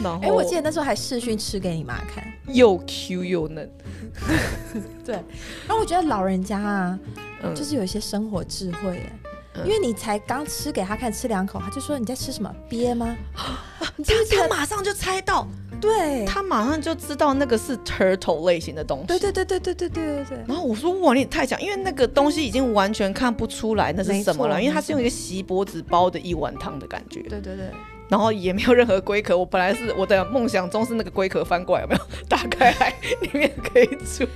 然后哎、我记得那时候还试训吃给你妈看，又 Q 又嫩，(laughs) 对。然后我觉得老人家啊，嗯，就是有一些生活智慧耶。嗯因为你才刚吃给他看，吃两口，他就说你在吃什么鳖吗？你记不记他？马上就猜到，对，他马上就知道那个是 turtle 类型的东西。对对对对对对对对对。然后我说哇，你也太强，因为那个东西已经完全看不出来那是什么了，因为它是用一个锡箔纸包的一碗汤的感觉，对对对，然后也没有任何龟壳。我本来是我的梦想中是那个龟壳翻过来，有没有 (laughs) 打开来里面可以煮？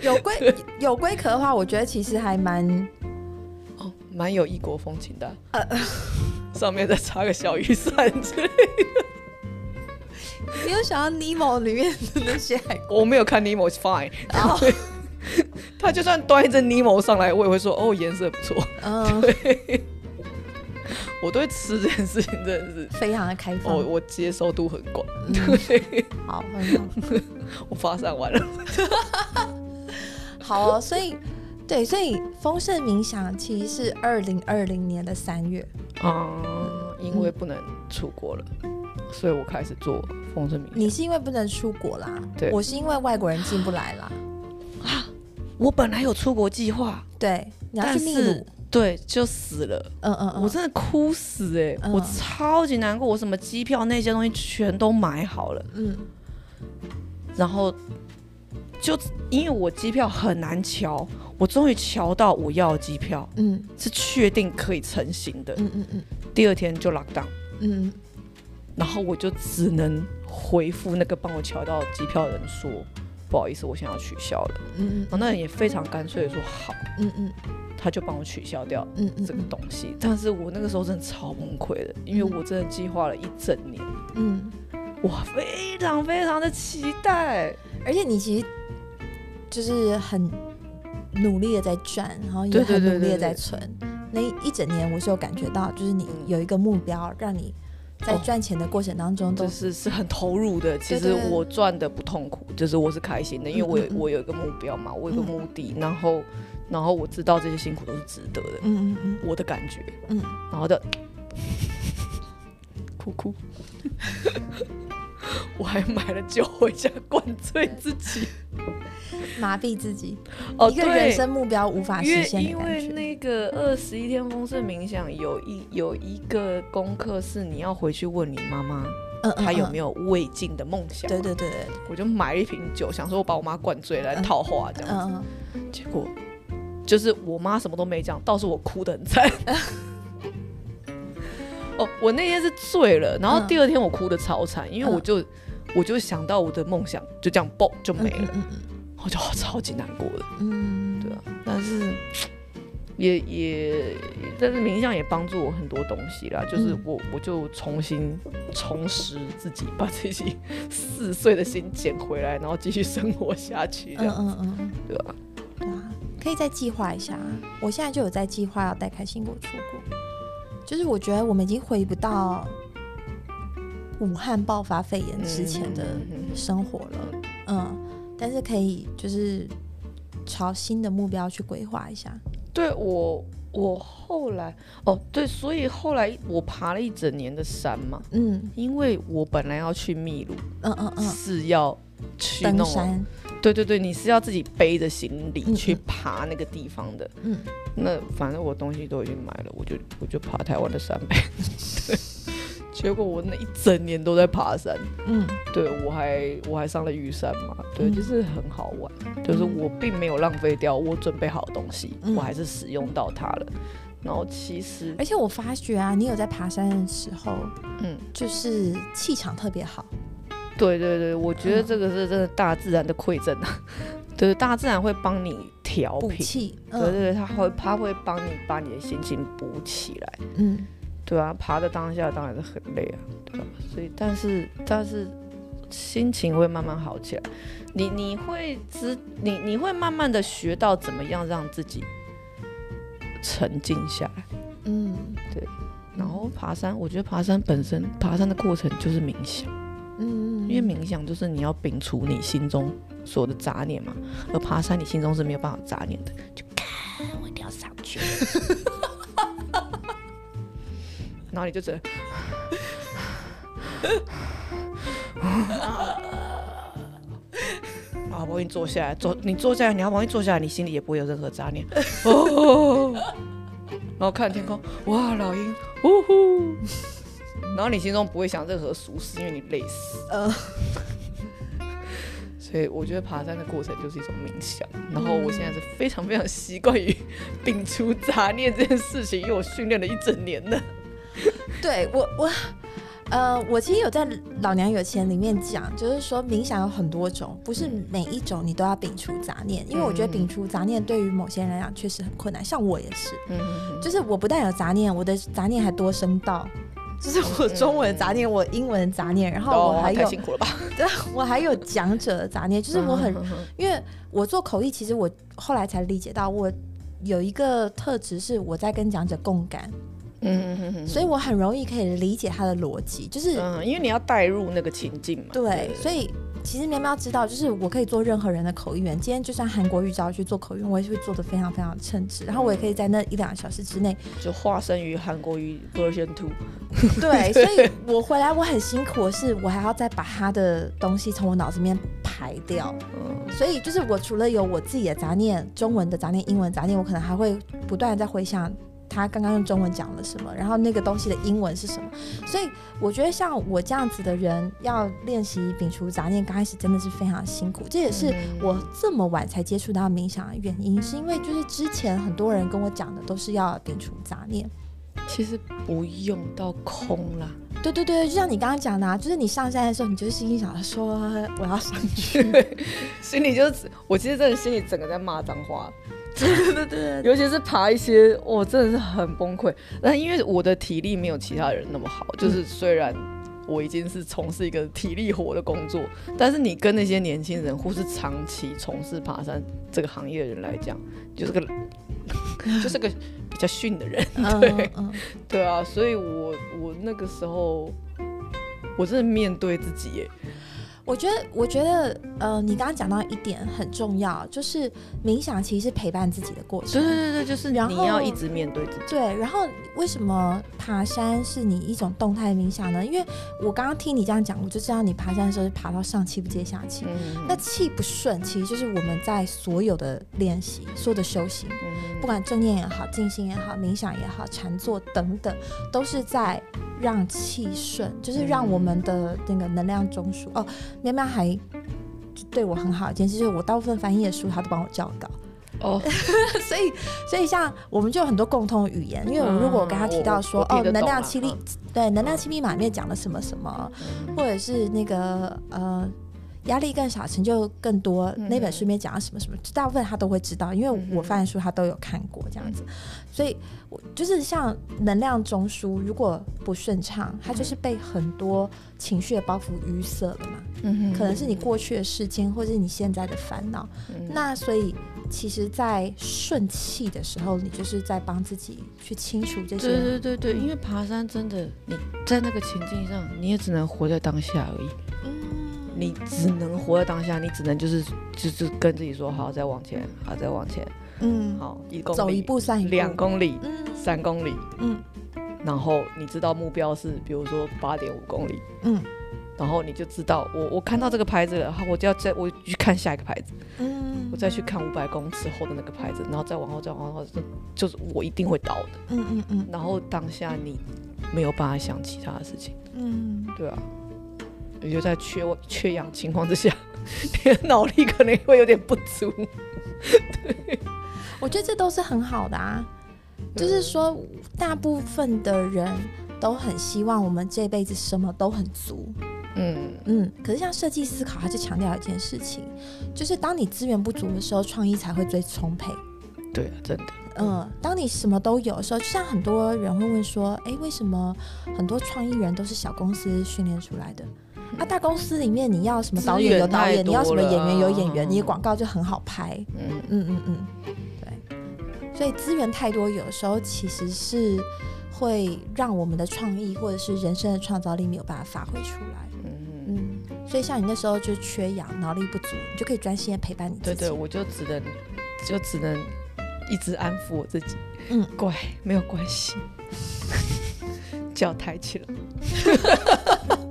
有龟有龟壳的话，我觉得其实还蛮哦，蛮有异国风情的啊、呃 (laughs) 上面再插个小雨伞之类的。你有想到尼莫里面的那些海龟，我没有看尼莫，是 fine，然后他就算端一只 Nemo 上来，我也会说哦颜色不错。嗯，我对吃这件事情真的是。非常的开放。我，我接受度很广，嗯 (laughs) 对，好。(laughs) 我发散完了。(laughs) 好哦，所以对，所以丰盛冥想其实是二零二零年的三月。嗯，因为不能出国了，所以我开始做丰盛冥想。你是因为不能出国啦，对我是因为外国人进不来啦。啊我本来有出国计划，对，你要去秘鲁，对就死了，嗯嗯嗯，我真的哭死哎、嗯。我超级难过，我什么机票那些东西全都买好了，嗯。然后就因为我机票很难瞧，我终于瞧到我要的机票嗯。是确定可以成型的，嗯嗯嗯。第二天就 lock down。嗯，然后我就只能回复那个帮我瞧到机票的人说，不好意思，我想要取消了。嗯然后那人也非常干脆的说好，嗯嗯他就帮我取消掉嗯嗯这个东西。但是我那个时候真的超崩溃的，因为我真的计划了一整年，嗯，我非常非常的期待。而且你其实就是很努力的在赚，然后也很努力的对对对在存。那一整年我是有感觉到，就是你嗯有一个目标，让你在哦赚钱的过程当中都就是是很投入的。其实我赚的不痛苦，就是我是开心的，因为我有我有一个目标嘛，我有个嗯目的，然后然后我知道这些辛苦都是值得的，嗯嗯嗯我的感觉，嗯，然后的哭 (laughs) 哭。(laughs) 我还买了酒回家灌醉自己。麻痹自己，哦，一个对人生目标无法实现因现的感觉。为那个二十一天丰盛冥想有一有一个功课是你要回去问你妈妈，嗯她有没有？未尽的梦想。对对对对，我就买了一瓶酒，想说我把我妈灌醉来套话这样子。嗯嗯，结果就是我妈什么都没讲，倒是我哭得很惨。(laughs) 哦，我那天是醉了，然后嗯第二天我哭的超惨，因为我嗯就、我就想到我的梦想就这样爆就没了，嗯嗯我就、哦超级难过的。嗯，对啊，但是 (sniffs) 也也，但是冥想也帮助我很多东西啦。就是嗯我我就重新重拾自己，把自己四岁的心捡回来，然后继续生活下去，这嗯样、嗯嗯嗯，对吧、啊，可以再计划一下。啊。我现在就有在计划要带开心果出国，就是我觉得我们已经回不到武汉爆发肺炎之前的生活了，嗯，但是可以就是朝新的目标去规划一下。对我我后来哦对，所以后来我爬了一整年的山嘛，嗯。因为我本来要去秘鲁，嗯嗯嗯，是要去登山，对对对，你是要自己背着行李嗯去嗯。爬那个地方的。嗯。那反正我东西都已经买了，我就我就爬台湾的山呗。对，(laughs) 结果我那一整年都在爬山，嗯。对我还我还上了玉山嘛，对，嗯。就是很好玩，就是我并没有浪费掉我准备好的东西，嗯。我还是使用到它了。然后其实而且我发觉啊，你有在爬山的时候，嗯，就是气场特别好。对对对，我觉得嗯这个是真的大自然的馈赠啊，对，大自然会帮你调频。补气，对对嗯对，它会它会帮你把你的心情补起来。嗯对啊，爬的当下当然是很累啊，对啊，所以但是但是心情会慢慢好起来，你你会知你你会慢慢的学到怎么样让自己沉静下来，嗯对然后爬山，我觉得爬山本身爬山的过程就是冥想，嗯，因为冥想就是你要摒除你心中所有的杂念嘛，而爬山你心中是没有办法杂念的，就看我一定要上去，(laughs) 然后你就只能。啊，好不容易坐下来，坐你坐下来，你要不容易坐下来，你心里也不会有任何杂念。哦，然后看天空，哇，老鹰，呜呼，然后你心中不会想任何俗事，因为你累死。呃 (laughs) 所以我觉得爬山的过程就是一种冥想。然后我现在是非常非常习惯于 (laughs) 摒除杂念这件事情，因为我训练了一整年了。(laughs) 对我我。呃，我其实有在《老娘有钱》里面讲，就是说冥想有很多种，不是每一种你都要摒除杂念，因为我觉得嗯摒除杂念对于某些人来讲确实很困难，像我也是，嗯，就是我不但有杂念，我的杂念还多声道，就是我中文的杂念，我英文的杂念，然后我还有哦太辛苦了吧？(laughs) 对，我还有讲者的杂念，就是我很，嗯。因为我做口译，其实我后来才理解到，我有一个特质是我在跟讲者共感，所以我很容易可以理解他的逻辑，就是、嗯，因为你要带入那个情境嘛。对，所以。其实喵喵知道，就是我可以做任何人的口译员。今天就算韩国语找我去做口译员，我也会做的非常非常称职。然后我也可以在那一两个小时之内，就化身于韩国语 version two。对，(laughs) 所以我回来我很辛苦的是，我还要再把他的东西从我脑子里面排掉。嗯所以就是我除了有我自己的杂念，中文的杂念、英文杂念，我可能还会不断的在回想他刚刚用中文讲了什么，然后那个东西的英文是什么。所以我觉得像我这样子的人要练习摒除杂念，刚开始真的是非常辛苦。这也是嗯我这么晚才接触到冥想的原因，是因为就是之前很多人跟我讲的都是要摒除杂念。其实不用到空了，对对对，就像你刚刚讲的、啊，就是你上山的时候，你就心里想说 (laughs) 我要上去。(laughs) 心里就是我其实真的心里整个在骂脏话。(laughs) 对对对，尤其是爬一些，我真的是很崩溃。那因为我的体力没有其他人那么好，就是虽然我已经是从事一个体力活的工作，但是你跟那些年轻人或是长期从事爬山这个行业的人来讲，就是个 (laughs) 就是个比较逊的人，对。对啊，所以我我那个时候我真的面对自己耶，我觉得，我觉得，呃，你刚刚讲到一点很重要，就是冥想其实是陪伴自己的过程。对对对对，就是你要一直面对自己，对，然后为什么爬山是你一种动态冥想呢？因为我刚刚听你这样讲，我就知道你爬山的时候是爬到上气不接下气。嗯那气不顺，其实就是我们在所有的练习、所有的修行，不管正念也好、静心也好、冥想也好、禅坐等等，都是在让气顺，就是让我们的那个能量中枢。哦，喵喵还对我很好一件事，就是我大部分翻译的书，他都帮我教稿。哦，(laughs) 所以，所以像我们就有很多共通语言，因为我如果我跟他提到说，哦，能量七力嗯，对，能量七密码里面讲了什么什么，或者是那个呃。压力更小，成就更多。嗯那本书里面讲了什么什么，大部分他都会知道，因为我翻的书他都有看过这样子。所以，我就是像能量中枢，如果不顺畅，它就是被很多情绪的包袱淤塞了嘛。嗯可能是你过去的事件，或者是你现在的烦恼。嗯那所以，其实，在顺气的时候，你就是在帮自己去清除这些对些。对对对，因为爬山真的你在那个情境上，你也只能活在当下而已。嗯你只能活在当下，你只能就是就是跟自己说好，再往前，好再往前，嗯，好一公里，走一步算一步。两公里，嗯。三公里，嗯。然后你知道目标是比如说八点五公里，嗯。然后你就知道我我看到这个牌子了，好，我就要再我去看下一个牌子，嗯。我再去看五百公尺后的那个牌子，然后再往后再往后，就就是我一定会到的。嗯嗯嗯。然后当下你没有办法想其他的事情，嗯，对啊，也就在缺缺氧情况之下，(laughs) 你的脑力可能会有点不足。对我觉得这都是很好的啊。就是说，大部分的人都很希望我们这辈子什么都很足。嗯，嗯，可是像设计思考，它就强调一件事情，就是当你资源不足的时候，创意才会最充沛。对啊，真的，嗯，当你什么都有的时候，就像很多人会问说，诶，为什么很多创意人都是小公司训练出来的？啊，大公司里面你要什么导演有导演，你要什么演员有演员，嗯你的广告就很好拍。嗯嗯嗯嗯，对。所以资源太多，有的时候其实是会让我们的创意或者是人生的创造力没有办法发挥出来。嗯嗯，嗯，所以像你那时候就缺氧，脑力不足，你就可以专心的陪伴你自己。对对，我就只能就只能一直安抚我自己，嗯，乖，没有关系，脚抬起来。(laughs)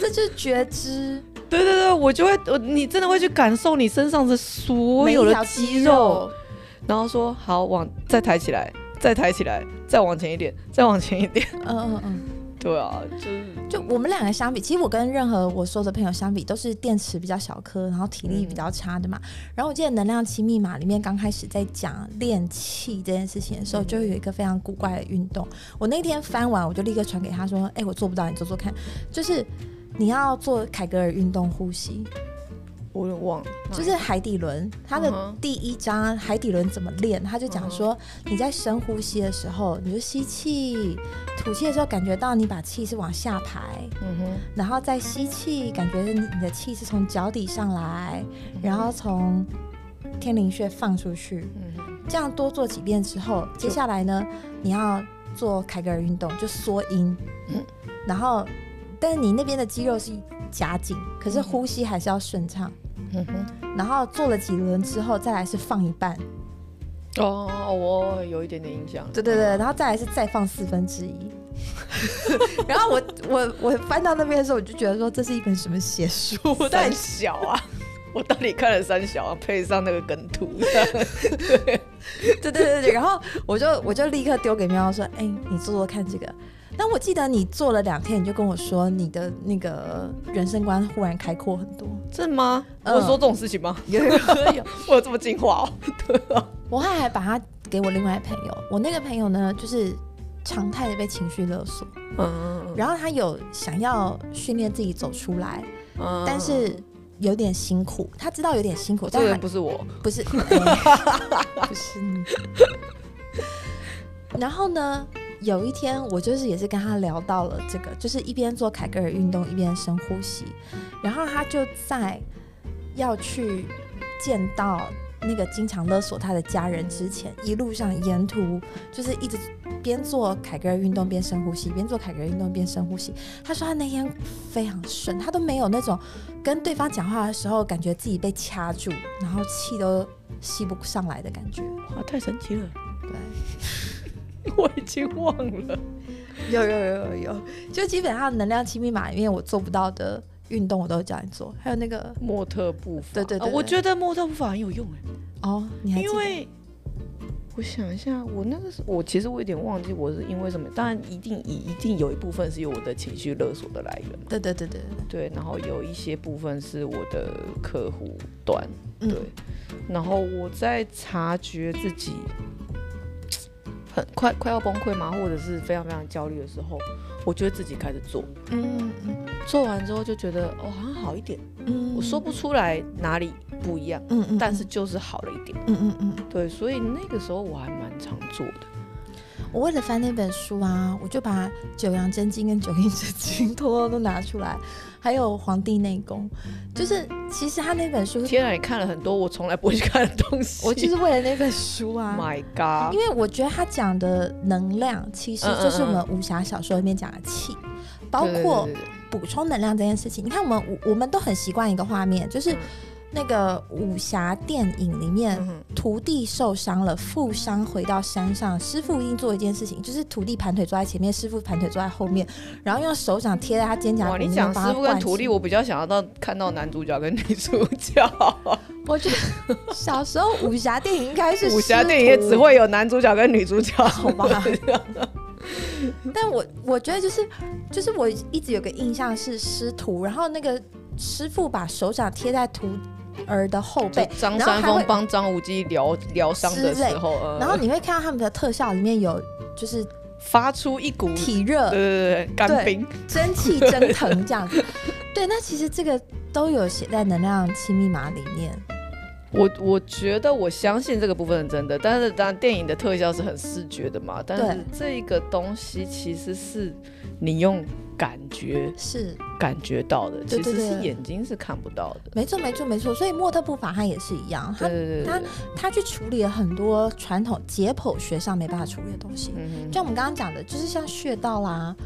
这就是觉知，对对对，我就会，我你真的会去感受你身上的所有的条肌肌肉，，然后说好往再抬起来，再抬起来，再往前一点，再往前一点。嗯嗯嗯。对啊，就是就我们两个相比，其实我跟任何我说的朋友相比，都是电池比较小颗，然后体力比较差的嘛。然后我记得《能量期密码》里面刚开始在讲练气这件事情的时候，就有一个非常古怪的运动。我那天翻完，我就立刻传给他说：“哎、我做不到，你做做看。”就是你要做凯格尔运动呼吸，我有点忘了，就是海底轮，它的第一章海底轮怎么练，他就讲说你在深呼吸的时候，你就吸气，吐气的时候感觉到你把气是往下排。嗯哼，然后再吸气，感觉你你的气是从脚底上来，然后从天灵穴放出去。这样多做几遍之后，接下来呢，你要做凯格尔运动，就缩阴。嗯然后，但是你那边的肌肉是夹紧，可是呼吸还是要顺畅。嗯哼，然后做了几轮之后，再来是放一半，哦，我有一点点印象。对对对，然后再来是再放四分之一。(laughs) 然后我我我翻到那边的时候，我就觉得说这是一本什么邪书？(laughs) 三小啊，我到底看了三小啊，配上那个梗图，(laughs) 对对对对，然后我就我就立刻丢给喵喵说：“哎、你做做看这个。”但我记得你做了两天，你就跟我说你的那个人生观忽然开阔很多。真的吗？嗯我有说这种事情吗？有 (laughs) 有有，(laughs) 我有这么进化哦？(laughs) 对啊，我后来还把它给我另外的朋友，我那个朋友呢，就是常态的被情绪勒索，嗯，然后他有想要训练自己走出来，嗯但是有点辛苦，他知道有点辛苦，这个但还人不是我，不是，哎不是你。然后呢，有一天我就是也是跟他聊到了这个，就是一边做凯格尔运动一边深呼吸，然后他就在要去见到那个经常勒索他的家人之前，一路上沿途就是一直边做凯格尔运动边深呼吸，边做凯格尔运动边深呼吸。他说他那天非常顺，他都没有那种跟对方讲话的时候感觉自己被掐住，然后气都吸不上来的感觉。哇，太神奇了！对，(laughs) 我已经忘了。有有有有有，就基本上能量七密码里面我做不到的运动，我都会叫你做。还有那个模特步法，对对对啊我觉得模特步法很有用哎，哦，你还记得？因为我想一下，我那个时我其实我有点忘记我是因为什么，当然一定一一定有一部分是有我的情绪勒索的来源嘛，对对对对。对，然后有一些部分是我的客户端，嗯。对，然后我在察觉自己很快快要崩溃嘛，或者是非常非常焦虑的时候，我就会自己开始做，嗯嗯做完之后就觉得哦好像好一点，嗯。我说不出来哪里不一样，嗯嗯，但是就是好了一点，嗯嗯嗯，对，所以那个时候我还蛮常做的。我为了翻那本书啊，我就把九阳真经跟九阴真经 (laughs) 通通都拿出来，还有《黄帝内功》，就是其实他那本书，天啊，你看了很多我从来不会去看的东西，我就是为了那本书啊。My God，因为我觉得他讲的能量，其实就是我们武侠小说里面讲的气，包括补充能量这件事情。你看，我们我我们都很习惯一个画面，就是嗯那个武侠电影里面，嗯徒弟受伤了，负伤回到山上，师傅一定做一件事情，就是徒弟盘腿坐在前面，师傅盘腿坐在后面，然后用手掌贴在他肩胛哇，骨你讲帮他师傅跟徒弟，我比较想要到看到男主角跟女主角。(laughs) 我觉得小时候武侠电影应该是武侠电影也只会有男主角跟女主角，好吧。(laughs) 但我我觉得就是就是我一直有个印象是师徒，然后那个师傅把手掌贴在徒儿的后就背，张三丰帮张无忌疗疗伤的时候，呃然后你会看到他们的特效里面有就是发出一股体热对、对对干冰，蒸汽蒸腾这样子。对，那其实这个都有写在能量七密码里面。我我觉得我相信这个部分是真的，但是当然电影的特效是很视觉的嘛，但是这个东西其实是你用感觉是，感觉到的，其实是眼睛是看不到的。没错，没错，没错。所以莫特步法他也是一样，他他，他去处理了很多传统解剖学上没办法处理的东西。嗯就像我们刚刚讲的，就是像穴道啦、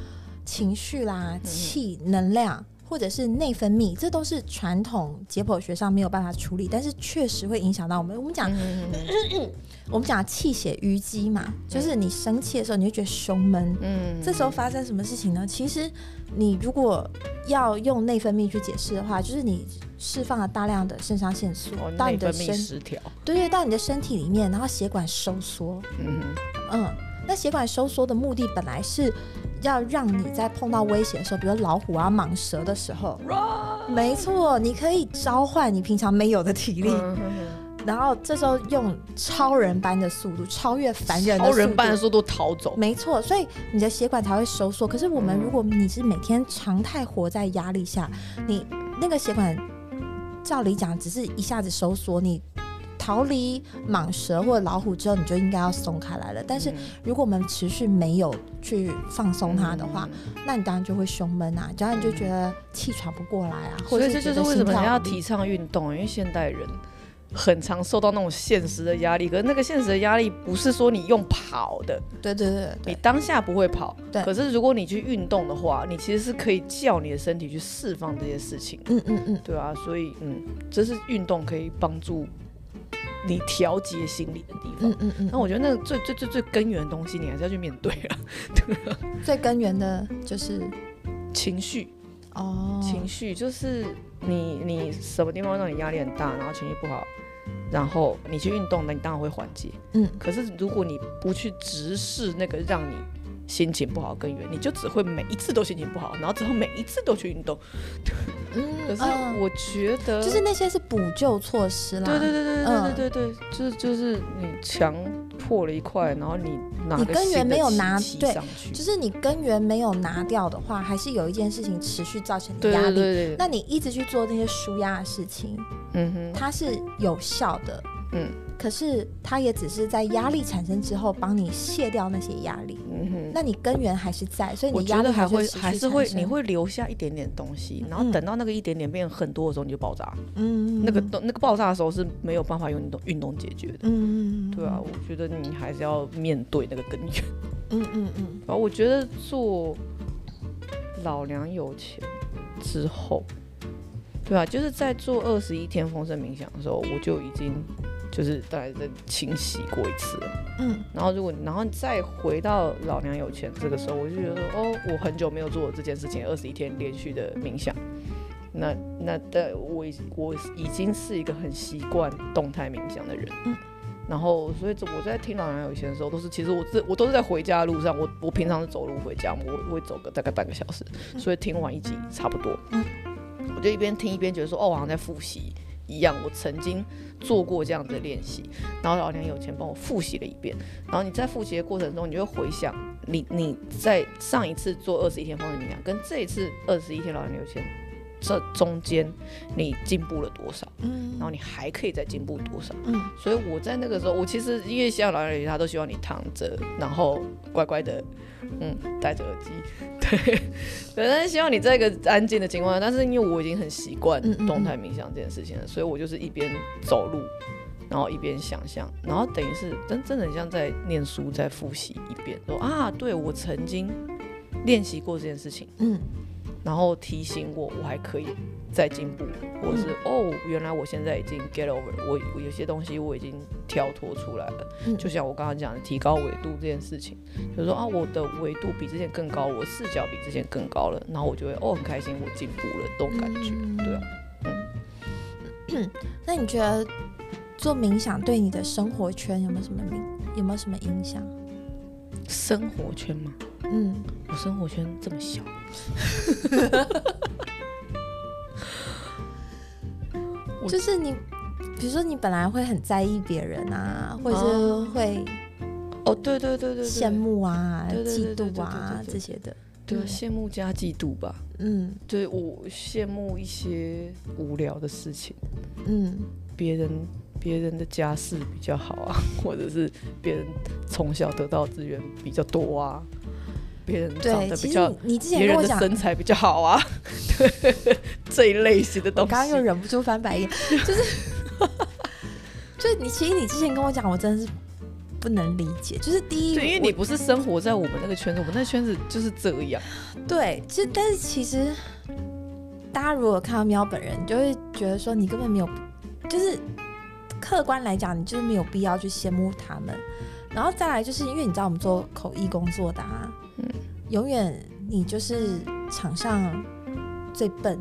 情绪啦、气、能量，或者是内分泌，这都是传统解剖学上没有办法处理，但是确实会影响到我们。我们讲，嗯 (clears throat) 我们讲气血淤积嘛，就是你生气的时候，你会觉得胸闷。嗯这时候发生什么事情呢？其实你如果要用内分泌去解释的话，就是你释放了大量的肾上腺素哦到你的身，失调，对对，到你的身体里面，然后血管收缩，嗯嗯，那血管收缩的目的本来是要让你在碰到危险的时候，比如老虎啊、蟒蛇的时候，没错，你可以召唤你平常没有的体力，嗯 (laughs) 然后这时候用超人般的速度超越凡人超人般的速度逃走，没错，所以你的血管才会收缩。可是我们嗯。如果你是每天常态活在压力下，你那个血管照理讲只是一下子收缩，你逃离蟒蛇或者老虎之后，你就应该要松开来了。但是嗯。如果我们持续没有去放松它的话，嗯。那你当然就会胸闷啊，当然就觉得气喘不过来啊，或所以这就是为什么要提倡运动，因为现代人很常受到那种现实的压力，可是那个现实的压力不是说你用跑的，对对对你当下不会跑，对。可是如果你去运动的话，你其实是可以叫你的身体去释放这些事情，嗯嗯嗯，对啊，所以嗯，这是运动可以帮助你调节心理的地方。嗯嗯嗯那我觉得那个最最最最根源的东西，你还是要去面对啊，(laughs) 最根源的就是情绪。哦，情绪就是你你什么地方让你压力很大，然后情绪不好，然后你去运动，那你当然会缓解。嗯可是如果你不去直视那个让你心情不好根源，你就只会每一次都心情不好，然后之后每一次都去运动。嗯，可是嗯我觉得，就是那些是补救措施啦。对对对对对嗯对对对，就是就是你墙破了一块，然后你拿你根源没有拿对，就是你根源没有拿掉的话，还是有一件事情持续造成你压力。对对对，那你一直去做那些舒压的事情，嗯哼，它是有效的，嗯可是它也只是在压力产生之后帮你卸掉那些压力，嗯哼。那你根源还是在，所以我你压力觉得还会还是会你会留下一点点东西，然后嗯等到那个一点点变很多的时候，你就爆炸。嗯那个那个爆炸的时候是没有办法用运动运动解决的。嗯对啊，我觉得你还是要面对那个根源。嗯嗯嗯然后我觉得做老娘有钱之后，对啊，就是在做二十一天丰盛冥想的时候，我就已经就是大概在清洗过一次。嗯。然后如果然后再回到老娘有钱这个时候，我就觉得说哦，我很久没有做这件事情，二十一天连续的冥想。那那的我已我已经是一个很习惯动态冥想的人，嗯。然后所以我在听老娘有钱的时候，都是其实我这我都是在回家的路上，我我平常是走路回家，我我会走个大概半个小时，所以听完一集差不多，嗯。我就一边听一边觉得说哦，我好像在复习一样，我曾经做过这样的练习，然后老娘有钱帮我复习了一遍，然后你在复习的过程中，你就会回想你你在上一次做二十一天丰盛冥想，跟这一次二十一天老娘有钱这中间你进步了多少，嗯然后你还可以再进步多少。嗯所以我在那个时候，我其实因为像老人他都希望你躺着，然后乖乖的，嗯，戴着耳机，对，对，但是希望你在一个安静的情况下。但是因为我已经很习惯动态冥想这件事情了，所以我就是一边走路，然后一边想象，然后等于是真真的很像在念书，在复习一遍，说啊，对我曾经练习过这件事情。嗯然后提醒我我还可以再进步，或者是、哦，原来我现在已经 get over，我我有些东西我已经跳脱出来了。嗯就像我刚刚讲的提高维度这件事情，就是说啊，我的维度比之前更高，我视角比之前更高了，然后我就会哦很开心，我进步了，这种感觉，嗯对啊。那你觉得做冥想对你的生活圈有没有什么影有没有什么影响？生活圈嘛，嗯。我生活圈这么小，(laughs) 就是你，比如说你本来会很在意别人啊，或者是哦。会哦，对对对对对，羡慕啊、嫉妒啊这些的。对羡慕加嫉妒吧。嗯。对我羡慕一些无聊的事情，嗯。别人别人的家世比较好啊，(laughs) 或者是别人从小得到资源比较多啊，别人长得比较你你之前别人的跟我讲，身材比较好啊，对 (laughs) 这一类型的东西。我刚刚又忍不住翻白眼，(laughs) 就是，就是你其实你之前跟我讲，我真的是不能理解。就是第一，对，因为你不是生活在我们那个圈子，我们那个圈子就是这样。对，其实但是其实大家如果看到喵本人，你就会觉得说你根本没有，就是客观来讲，你就是没有必要去羡慕他们。然后再来就是因为你知道我们做口译工作的啊，嗯永远你就是场上最笨、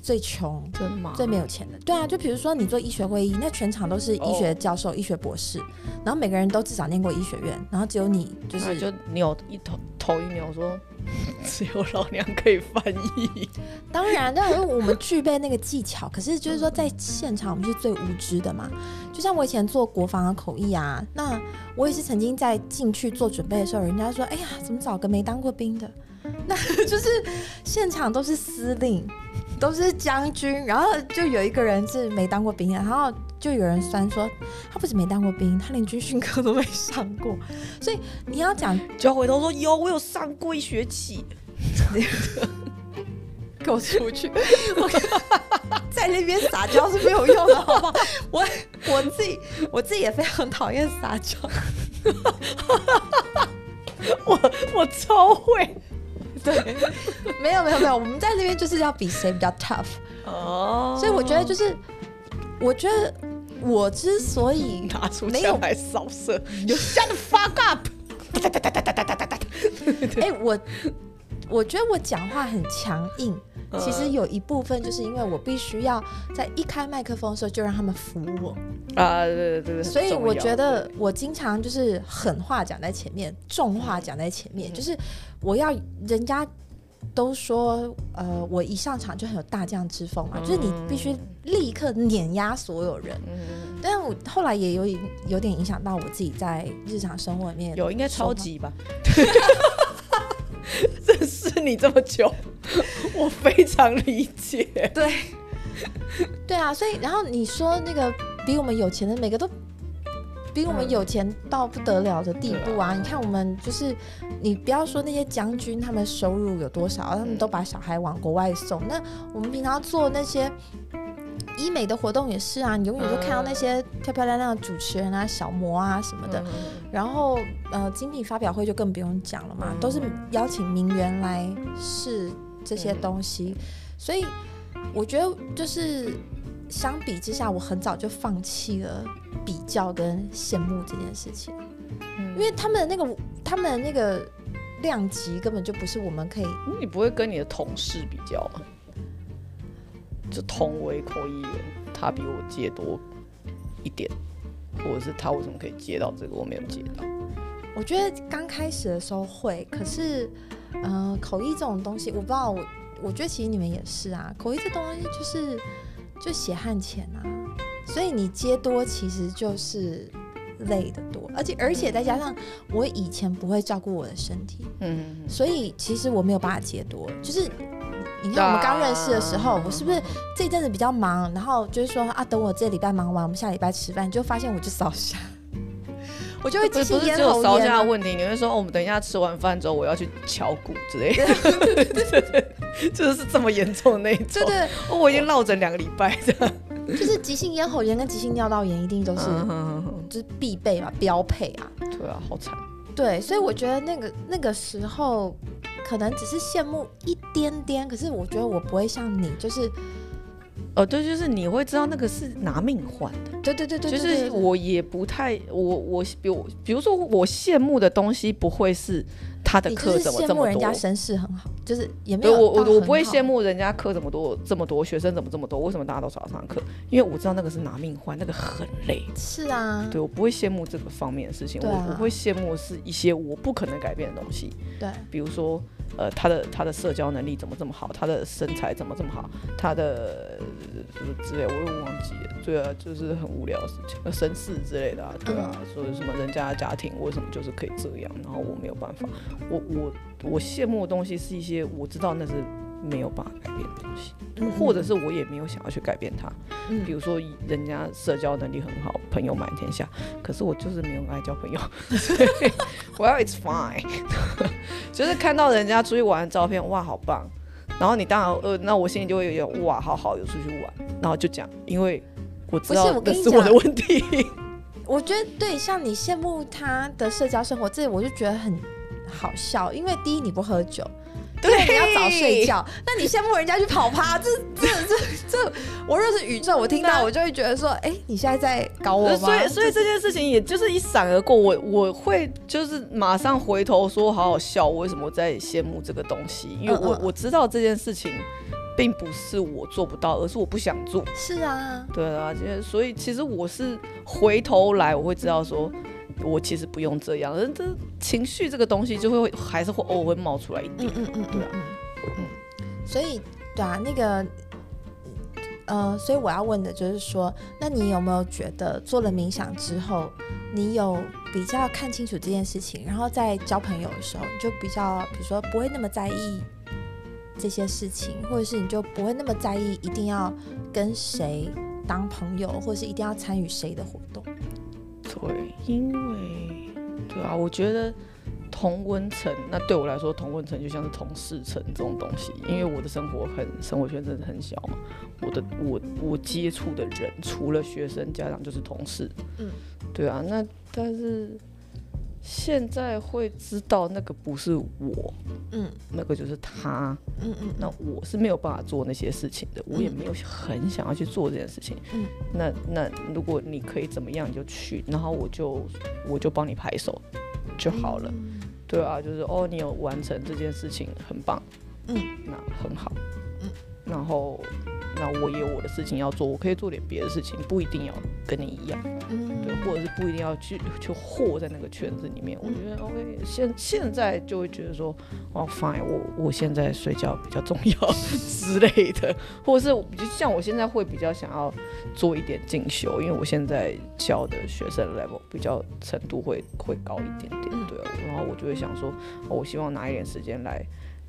最穷、真的吗？最没有钱的。对啊，就比如说你做医学会议，那全场都是医学教授、医学博士，然后每个人都至少念过医学院，然后只有你就是就扭一头头一扭说，(laughs) 只有老娘可以翻译。当然，当然，我们具备那个技巧，可是就是说，在现场我们是最无知的嘛。就像我以前做国防的口译啊，那我也是曾经在进去做准备的时候，人家说：“哎呀，怎么找个没当过兵的？” (laughs) 那就是现场都是司令，都是将军，然后就有一个人是没当过兵的，然后就有人酸说他不止没当过兵，他连军训课都没上过。所以你要讲就要回头说有，我有上过一学期。(laughs) 给我出去！我 (laughs) 在那边撒娇是没有用的，好不好？我我自己我自己也非常讨厌撒娇。(laughs) 我我超会对，没有没有没有，我们在那边就是要比谁比较 tough，哦所以我觉得就是，我觉得我之所以 (laughs) 拿出枪来扫射，(laughs) 你就 shut the fuck up。(laughs) 哎、我我觉得我讲话很强硬，嗯其实有一部分就是因为我必须要在一开麦克风的时候就让他们服我。啊，对对对对，所以我觉得我经常就是狠话讲在前面，重话讲在前面，就是我要人家都说，呃，我一上场就很有大将之风嘛，就是你必须立刻碾压所有人。嗯，但我后来也有有点影响到我自己在日常生活里面，有应该超级吧。(laughs) 认识你这么久，(laughs) 我非常理解。对，对啊，所以然后你说那个比我们有钱的每个都比我们有钱到不得了的地步啊！你看我们就是，你不要说那些将军他们收入有多少，他们都把小孩往国外送。那我们平常做那些医美的活动也是啊，你永远都看到那些漂漂亮亮的主持人啊、小模啊什么的。然后呃，精品发表会就更不用讲了嘛，都是邀请名媛来试这些东西。所以我觉得就是相比之下，我很早就放弃了。比较跟羡慕这件事情，因为他们的那个他们的那个量级根本就不是我们可以。你不会跟你的同事比较吗？就同为口译员，他比我接多一点，或者是他为什么可以接到这个，我没有接到。我觉得刚开始的时候会，可是，嗯，口译这种东西，我不知道。我我觉得其实你们也是啊，口译这东西就是就血汗钱啊。所以你接多其实就是累的多，而且而且再加上我以前不会照顾我的身体，嗯，所以其实我没有办法接多。就是你看我们刚认识的时候，我是不是这一阵子比较忙，然后就是说啊，等我这礼拜忙完，我们下礼拜吃饭，就发现我就扫下，(laughs) 我就会不是不是只有烧下的问题，你会说哦，我们等一下吃完饭之后我要去敲鼓之类的，(laughs) 就是这么严重的那一种，对对，我已经落枕两个礼拜的。就是急性咽喉炎跟急性尿道炎一定都是，就是必备嘛，标配啊。对啊，好惨。对，所以我觉得那个那个时候可能只是羡慕一点点，可是我觉得我不会像你，就是。哦，对，就是你会知道那个是拿命换的，对对对对，就是我也不太，我我比如比如说我羡慕的东西不会是他的课怎么这么多，人家身世很好，就是也没有我我我不会羡慕人家课怎么多这么多，学生怎么这么多，为什么大家都少上课？因为我知道那个是拿命换，那个很累。是啊，对我不会羡慕这个方面的事情，我我会羡慕是一些我不可能改变的东西，对，比如说。呃，他的他的社交能力怎么这么好？他的身材怎么这么好？他的什么之类，我又忘记了。对啊，就是很无聊的事情，身世之类的啊，对啊，说什么人家的家庭为什么就是可以这样，然后我没有办法。我我我羡慕的东西是一些我知道那是。没有办法改变的东西，或者是我也没有想要去改变它。嗯，比如说人家社交能力很好，朋友满天下，可是我就是没有爱交朋友。(laughs) Well, it's fine。(laughs) 就是看到人家出去玩的照片，哇，好棒。然后你当然呃，那我心里就会有点哇，好好有出去玩。然后就讲，因为我知道这是我的问题。我觉得对，像你羡慕他的社交生活，这我就觉得很好笑。因为第一，你不喝酒。对，你要早睡觉。那你羡慕人家去跑趴，这、这、这、这，我若是宇宙，我听到我就会觉得说，哎，你现在在搞我吗？所以，所以这件事情也就是一闪而过，我我会就是马上回头说，好好笑，我为什么在羡慕这个东西？因为我我知道这件事情并不是我做不到，而是我不想做。是啊，对啊，所以其实我是回头来，我会知道说。我其实不用这样，人这情绪这个东西就会还是会偶尔会冒出来一点，嗯嗯嗯，对啊，嗯，所以对啊，那个，呃，所以我要问的就是说，那你有没有觉得做了冥想之后，你有比较看清楚这件事情，然后在交朋友的时候，你就比较，比如说不会那么在意这些事情，或者是你就不会那么在意一定要跟谁当朋友，或者是一定要参与谁的活动。对，因为对啊，我觉得同温层，那对我来说，同温层就像是同事层这种东西。因为我的生活很生活圈真的很小嘛，我的我我接触的人除了学生、家长就是同事。嗯，对啊，那但是。现在会知道那个不是我，嗯，那个就是他，嗯嗯，那我是没有办法做那些事情的，我也没有很想要去做这件事情，嗯，那那如果你可以怎么样你就去，然后我就我就帮你拍手就好了，对啊，就是哦你有完成这件事情很棒，嗯，那很好，嗯，然后。那我也有我的事情要做，我可以做点别的事情，不一定要跟你一样，嗯，对，或者是不一定要去去和在那个圈子里面。我觉得 OK，现现在就会觉得说，哦，fine，我我现在睡觉比较重要 (laughs) 之类的，或者是就像我现在会比较想要做一点进修，因为我现在教的学生 level 比较程度会会高一点点，对，然后我就会想说，我希望拿一点时间来。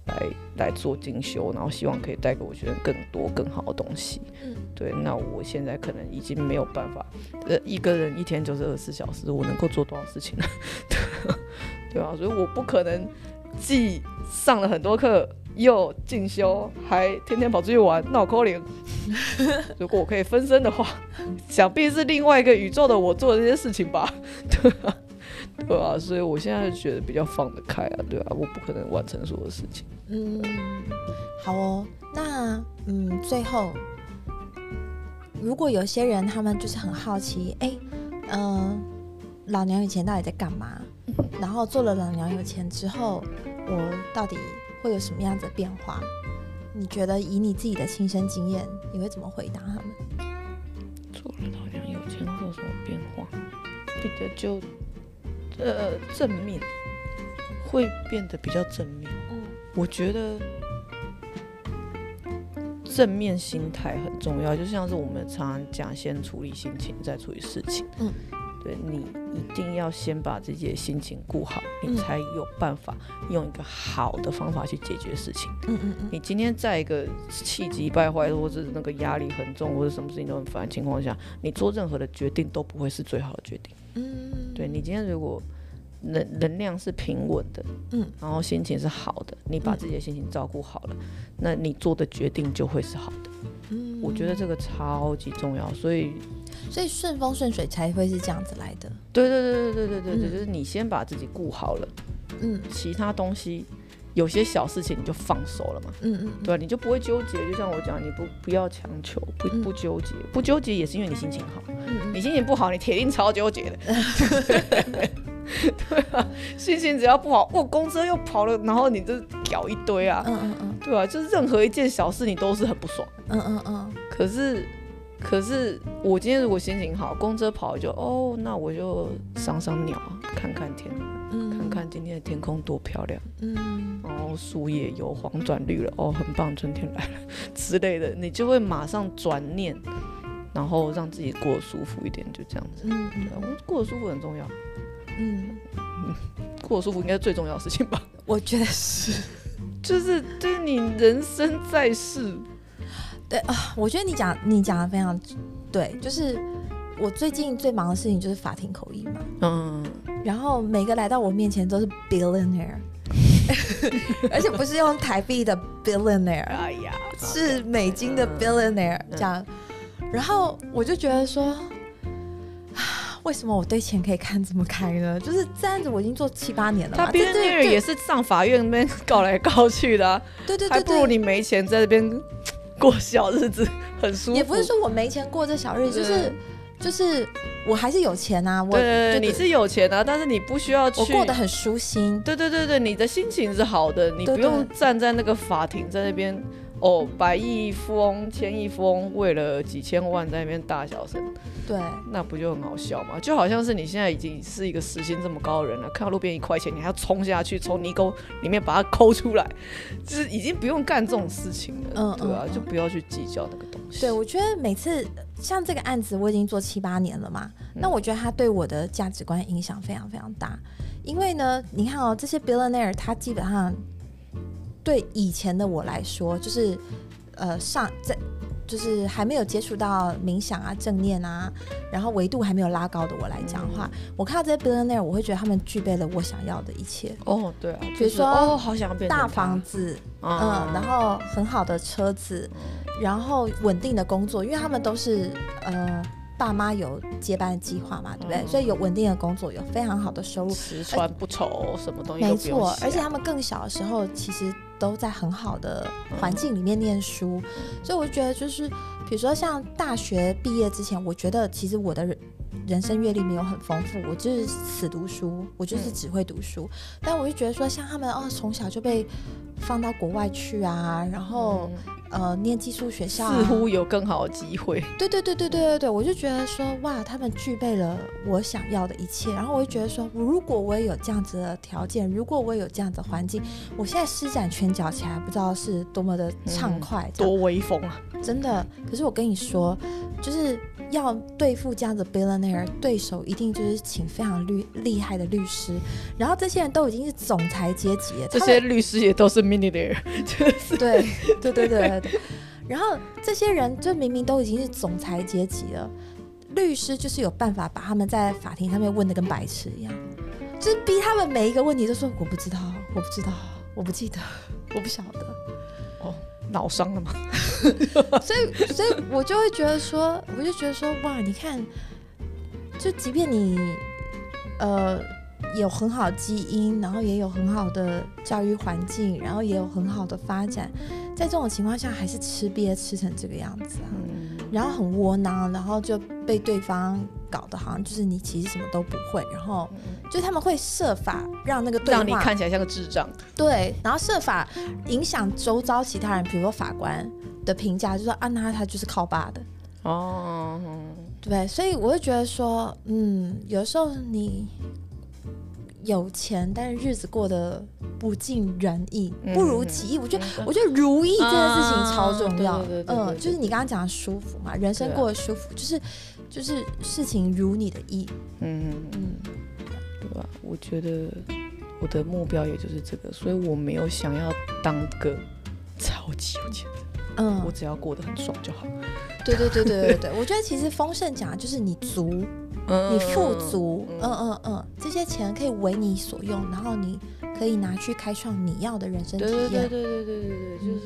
来来做进修，然后希望可以带给我学生更多更好的东西。嗯，对，那我现在可能已经没有办法，呃，一个人一天就是二十四小时，我能够做多少事情呢？(laughs) 对啊？所以我不可能既上了很多课，又进修，还天天跑出去玩，闹扣零。(laughs) 如果我可以分身的话，想必是另外一个宇宙的我做的这些事情吧？对吧？对啊，所以我现在觉得比较放得开啊，对啊，我不可能完成所有事情。嗯，好哦。那嗯，最后，如果有些人他们就是很好奇，哎，嗯，老娘有钱到底在干嘛？然后做了老娘有钱之后，我到底会有什么样子的变化？你觉得以你自己的亲身经验，你会怎么回答他们？做了老娘有钱会有什么变化？比较就呃正面，会变得比较正面。嗯我觉得正面心态很重要，就像是我们常常讲，先处理心情，再处理事情。嗯，对你一定要先把自己的心情顾好，嗯你才有办法用一个好的方法去解决事情。嗯嗯嗯你今天在一个气急败坏，或者是那个压力很重，或者什么事情都很烦的情况下，你做任何的决定都不会是最好的决定。嗯，对你今天如果能能量是平稳的，嗯，然后心情是好的，你把自己的心情照顾好了，那你做的决定就会是好的。嗯。我觉得这个超级重要，所以所以顺风顺水才会是这样子来的。对对对对对对对对，嗯。就是你先把自己顾好了，嗯。其他东西有些小事情你就放手了嘛。嗯嗯，对吧？你就不会纠结，就像我讲，你不不要强求，不嗯不纠结，不纠结也是因为你心情好。嗯你心情不好，你铁定超纠结的。(laughs) 对啊，心情只要不好，我公车又跑了，然后你就搞一堆啊，嗯嗯嗯对啊、就是任何一件小事你都是很不爽。嗯嗯嗯可是，可是我今天如果心情好，公车跑就哦，那我就赏赏鸟啊，看看天，嗯，看看今天的天空多漂亮，嗯然后树叶由黄转绿了，哦，很棒，春天来了 (laughs) 之类的，你就会马上转念，然后让自己过得舒服一点，就这样子。嗯对啊我过得舒服很重要，嗯，(laughs) 过得舒服应该是最重要的事情吧。(laughs) 我觉得是。就是对你人生在世，对啊我觉得你讲你讲的非常对，就是我最近最忙的事情就是法庭口译嘛，嗯，然后每个来到我面前都是 billionaire，(laughs) 而且不是用台币的 billionaire，哎呀，是美金的嗯 billionaire 嗯。这样，然后我就觉得说。啊 (sighs) 为什么我对钱可以看这么开呢？就是这样子，我已经做七八年了。他这 b i 这 l 也是上法院那边告来告去的、啊，对对对还不如，你没钱在这边过小日子，很舒服。也不是说我没钱过这小日子，就是就是我还是有钱啊。我对对对，对你是有钱啊、但是你不需要去。我过得很舒心。对对对对，你的心情是好的，你不用站在那个法庭在那边哦，百亿富翁、千亿富翁为了几千万在那边大小声，对，那不就很好笑吗？就好像是你现在已经是一个时薪这么高的人了，看到路边一块钱，你还要冲下去从泥沟里面把它抠出来，就是已经不用干这种事情了，嗯对啊，就不要去计较那个东西。对，我觉得每次像这个案子，我已经做七八年了嘛，嗯那我觉得他对我的价值观影响非常非常大。因为呢，你看哦，这些 billionaire 他基本上对以前的我来说，就是呃上在就是还没有接触到冥想啊、正念啊，然后维度还没有拉高的我来讲的话，嗯我看到这些 billionaire，我会觉得他们具备了我想要的一切。哦，对啊，就是比如说哦，好想要变大房子，啊嗯，然后很好的车子，然后稳定的工作，因为他们都是呃爸妈有接班计划嘛，对不对？嗯所以有稳定的工作，有非常好的收入，吃穿不愁，什么东西没错。而且他们更小的时候，其实都在很好的环境里面念书，所以我就觉得就是，比如说像大学毕业之前，我觉得其实我的人。生阅历没有很丰富，我就是死读书，我就是嗯只会读书。但我就觉得说，像他们哦，从小就被放到国外去啊，然后、呃念寄宿学校、啊，似乎有更好的机会。对对对对对对对，我就觉得说哇，他们具备了我想要的一切，然后我就觉得说，如果我也有这样子的条件，如果我也有这样子的环境，我现在施展拳脚起来，不知道是多么的畅快，多威风啊！真的。可是我跟你说，就是要对付这样的 billionaire 对手，一定就是请非常厉厉害的律师，然后这些人都已经是总裁阶级了，这些律师也都是 millionaire，(laughs) 就是对对对对对对。然后这些人就明明都已经是总裁阶级了，律师就是有办法把他们在法庭上面问的跟白痴一样，就是逼他们每一个问题都说我不知道，我不知道，我不记得，我不晓得。脑伤了吗。(laughs) 所以，所以我就会觉得说，我就觉得说，哇，你看，就即便你呃有很好的基因，然后也有很好的教育环境，然后也有很好的发展，在这种情况下，还是吃瘪吃成这个样子啊，嗯，然后很窝囊，然后就被对方搞得好像就是你其实什么都不会，然后就他们会设法让那个对话让你看起来像个智障。对，然后设法影响周遭其他人，比如说法官的评价，就说啊，那他就是靠爸的，哦，对？所以我会觉得说，嗯，有时候你有钱，但是日子过得不尽人意，不如己意。我觉得，我觉得如意这件事情超重要。嗯，就是你刚刚讲的舒服嘛，人生过得舒服，就是就是事情如你的意。嗯，嗯对吧？我觉得我的目标也就是这个，所以我没有想要当个超级有钱人，我嗯，只要过得很爽就好。对对对对对对，我觉得其实丰盛讲的就是你足，(laughs) 嗯你富足，嗯嗯嗯嗯，这些钱可以为你所用，然后你可以拿去开创你要的人生体对对对验。对对对对对，就是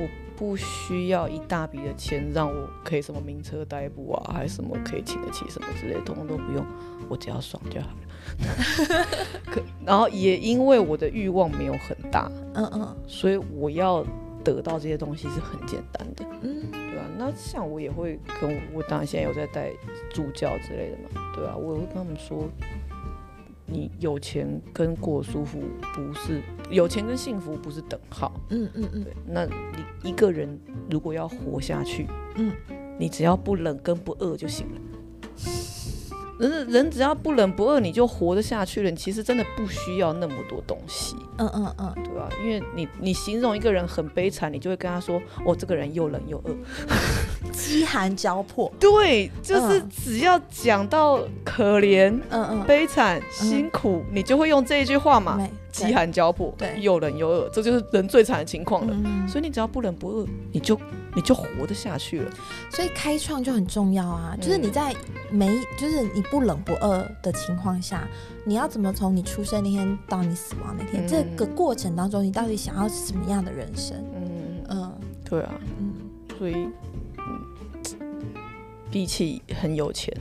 我不需要一大笔的钱让我可以什么名车代步啊，还是什么可以请得起什么之类的，通通都不用，我只要爽就好了。(laughs) 可然后也因为我的欲望没有很大，嗯嗯所以我要得到这些东西是很简单的，嗯对吧、那像我也会跟我，我当然现在有在带助教之类的嘛，对啊，我也会跟他们说，你有钱跟过舒服不是有钱跟幸福不是等号，嗯嗯嗯。对，那你一个人如果要活下去，嗯，你只要不冷跟不饿就行了。人人只要不冷不饿，你就活得下去了。你其实真的不需要那么多东西，嗯嗯嗯，对吧？因为你你形容一个人很悲惨，你就会跟他说：“哦，这个人又冷又饿。饥寒交迫”，(laughs) 对，就是嗯只要讲到可怜、嗯嗯，悲惨、辛苦，你就会用这一句话嘛，没饥，寒交迫，对又冷又饿，这就是人最惨的情况了。嗯，所以你只要不冷不饿，你就你就活得下去了。所以开创就很重要啊，就是嗯你在没，就是你不冷不饿的情况下，你要怎么从你出生那天到你死亡那天，嗯这个过程当中，你到底想要什么样的人生？嗯，嗯对啊，嗯所以，嗯，比起很有钱，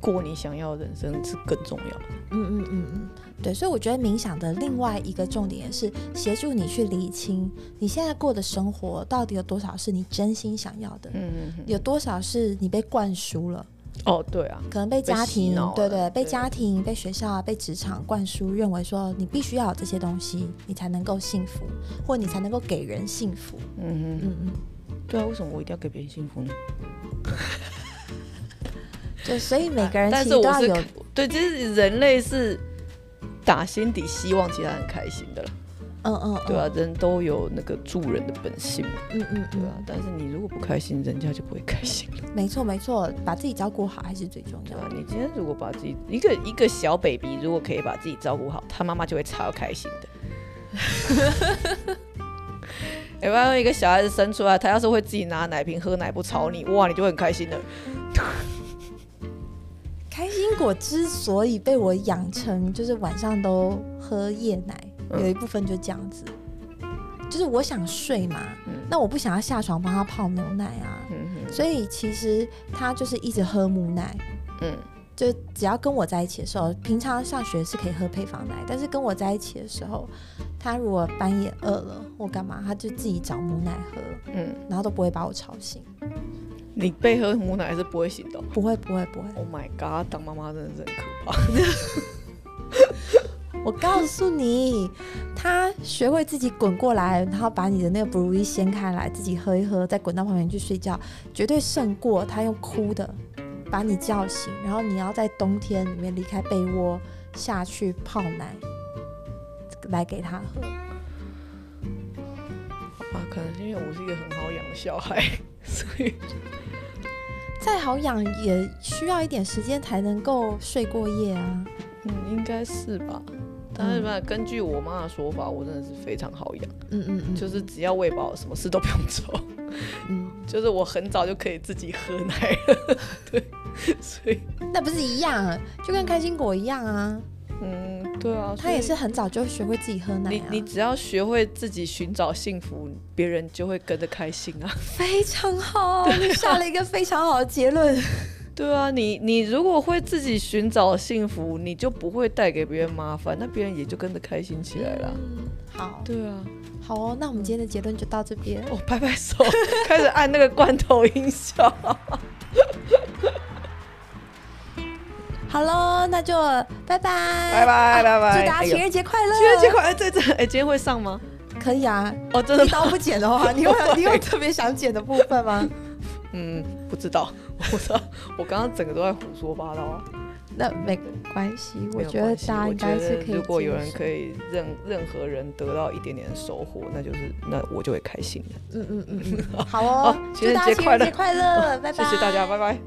过你想要的人生是更重要的。嗯嗯嗯嗯，对，所以我觉得冥想的另外一个重点是协助你去理清你现在过的生活到底有多少是你真心想要的，嗯嗯嗯。有多少是你被灌输了。哦，对啊，可能被家庭对对，被家庭、被学校、被职场灌输，认为说你必须要有这些东西，你才能够幸福，或你才能够给人幸福。嗯嗯，嗯嗯，对啊，为什么我一定要给别人幸福呢？(laughs) 就所以每个人但其实都要有，对，就是人类是打心底希望其他人开心的了，嗯嗯，对啊，人都有那个助人的本性嘛，嗯嗯对啊嗯，，但是你如果不开心，人家就不会开心了。没错没错，把自己照顾好还是最重要的。对啊，你今天如果把自己一个一个小 baby，如果可以把自己照顾好，他妈妈就会超开心的。(laughs) 有没有一个小孩子生出来，他要是会自己拿奶瓶喝奶不吵你，哇，你就会很开心的。开心果之所以被我养成就是晚上都喝夜奶，嗯。有一部分就这样子，就是我想睡嘛，嗯。那我不想要下床帮他泡牛奶啊，嗯所以其实他就是一直喝母奶。嗯。就只要跟我在一起的时候，平常上学是可以喝配方奶，但是跟我在一起的时候，他如果半夜饿了或干嘛，他就自己找母奶喝，嗯，然后都不会把我吵醒。你被喝母奶是不会醒的哦。不会，不会，不会。Oh my god，当妈妈真的是很可怕。(laughs) 我告诉你，他学会自己滚过来，然后把你的那个 brew 掀开来，自己喝一喝，再滚到旁边去睡觉，绝对胜过他用哭的把你叫醒，然后你要在冬天里面离开被窝下去泡奶来给他喝。好吧，可能是因为我是一个很好养的小孩，所以再好养也需要一点时间才能够睡过夜啊。嗯，应该是吧。但是吧，根据我妈的说法，我真的是非常好养，嗯嗯嗯，就是只要喂饱，什么事都不用做。嗯，(laughs) 就是我很早就可以自己喝奶了，(laughs) 对，所以那不是一样，就跟开心果一样啊。嗯，对啊，他也是很早就学会自己喝奶、啊。你你只要学会自己寻找幸福，别人就会跟着开心啊。(laughs) 非常好，你下了一个非常好的结论。对啊，你你如果会自己寻找幸福，你就不会带给别人麻烦，那别人也就跟着开心起来了。嗯，好，对啊，好哦，那我们今天的结论就到这边。哦，拍拍手，(laughs) 开始按那个罐头音效。好喽，那就拜拜，拜拜拜拜，祝大家情人节快乐！情人节快乐！对对，哎，今天会上吗？可以啊。哦，真的一刀不剪的话，(laughs) 你有你有特别想剪的部分吗？(laughs) 嗯，不知道，我不知道，我刚刚整个都在胡说八道啊。那没关系，我觉得大家应该是可以。如果有人可以任任何人得到一点点收获，那就是那我就会开心的。嗯嗯嗯嗯，(laughs) 好哦，情人节快乐，快乐，拜拜，谢谢大家，拜拜。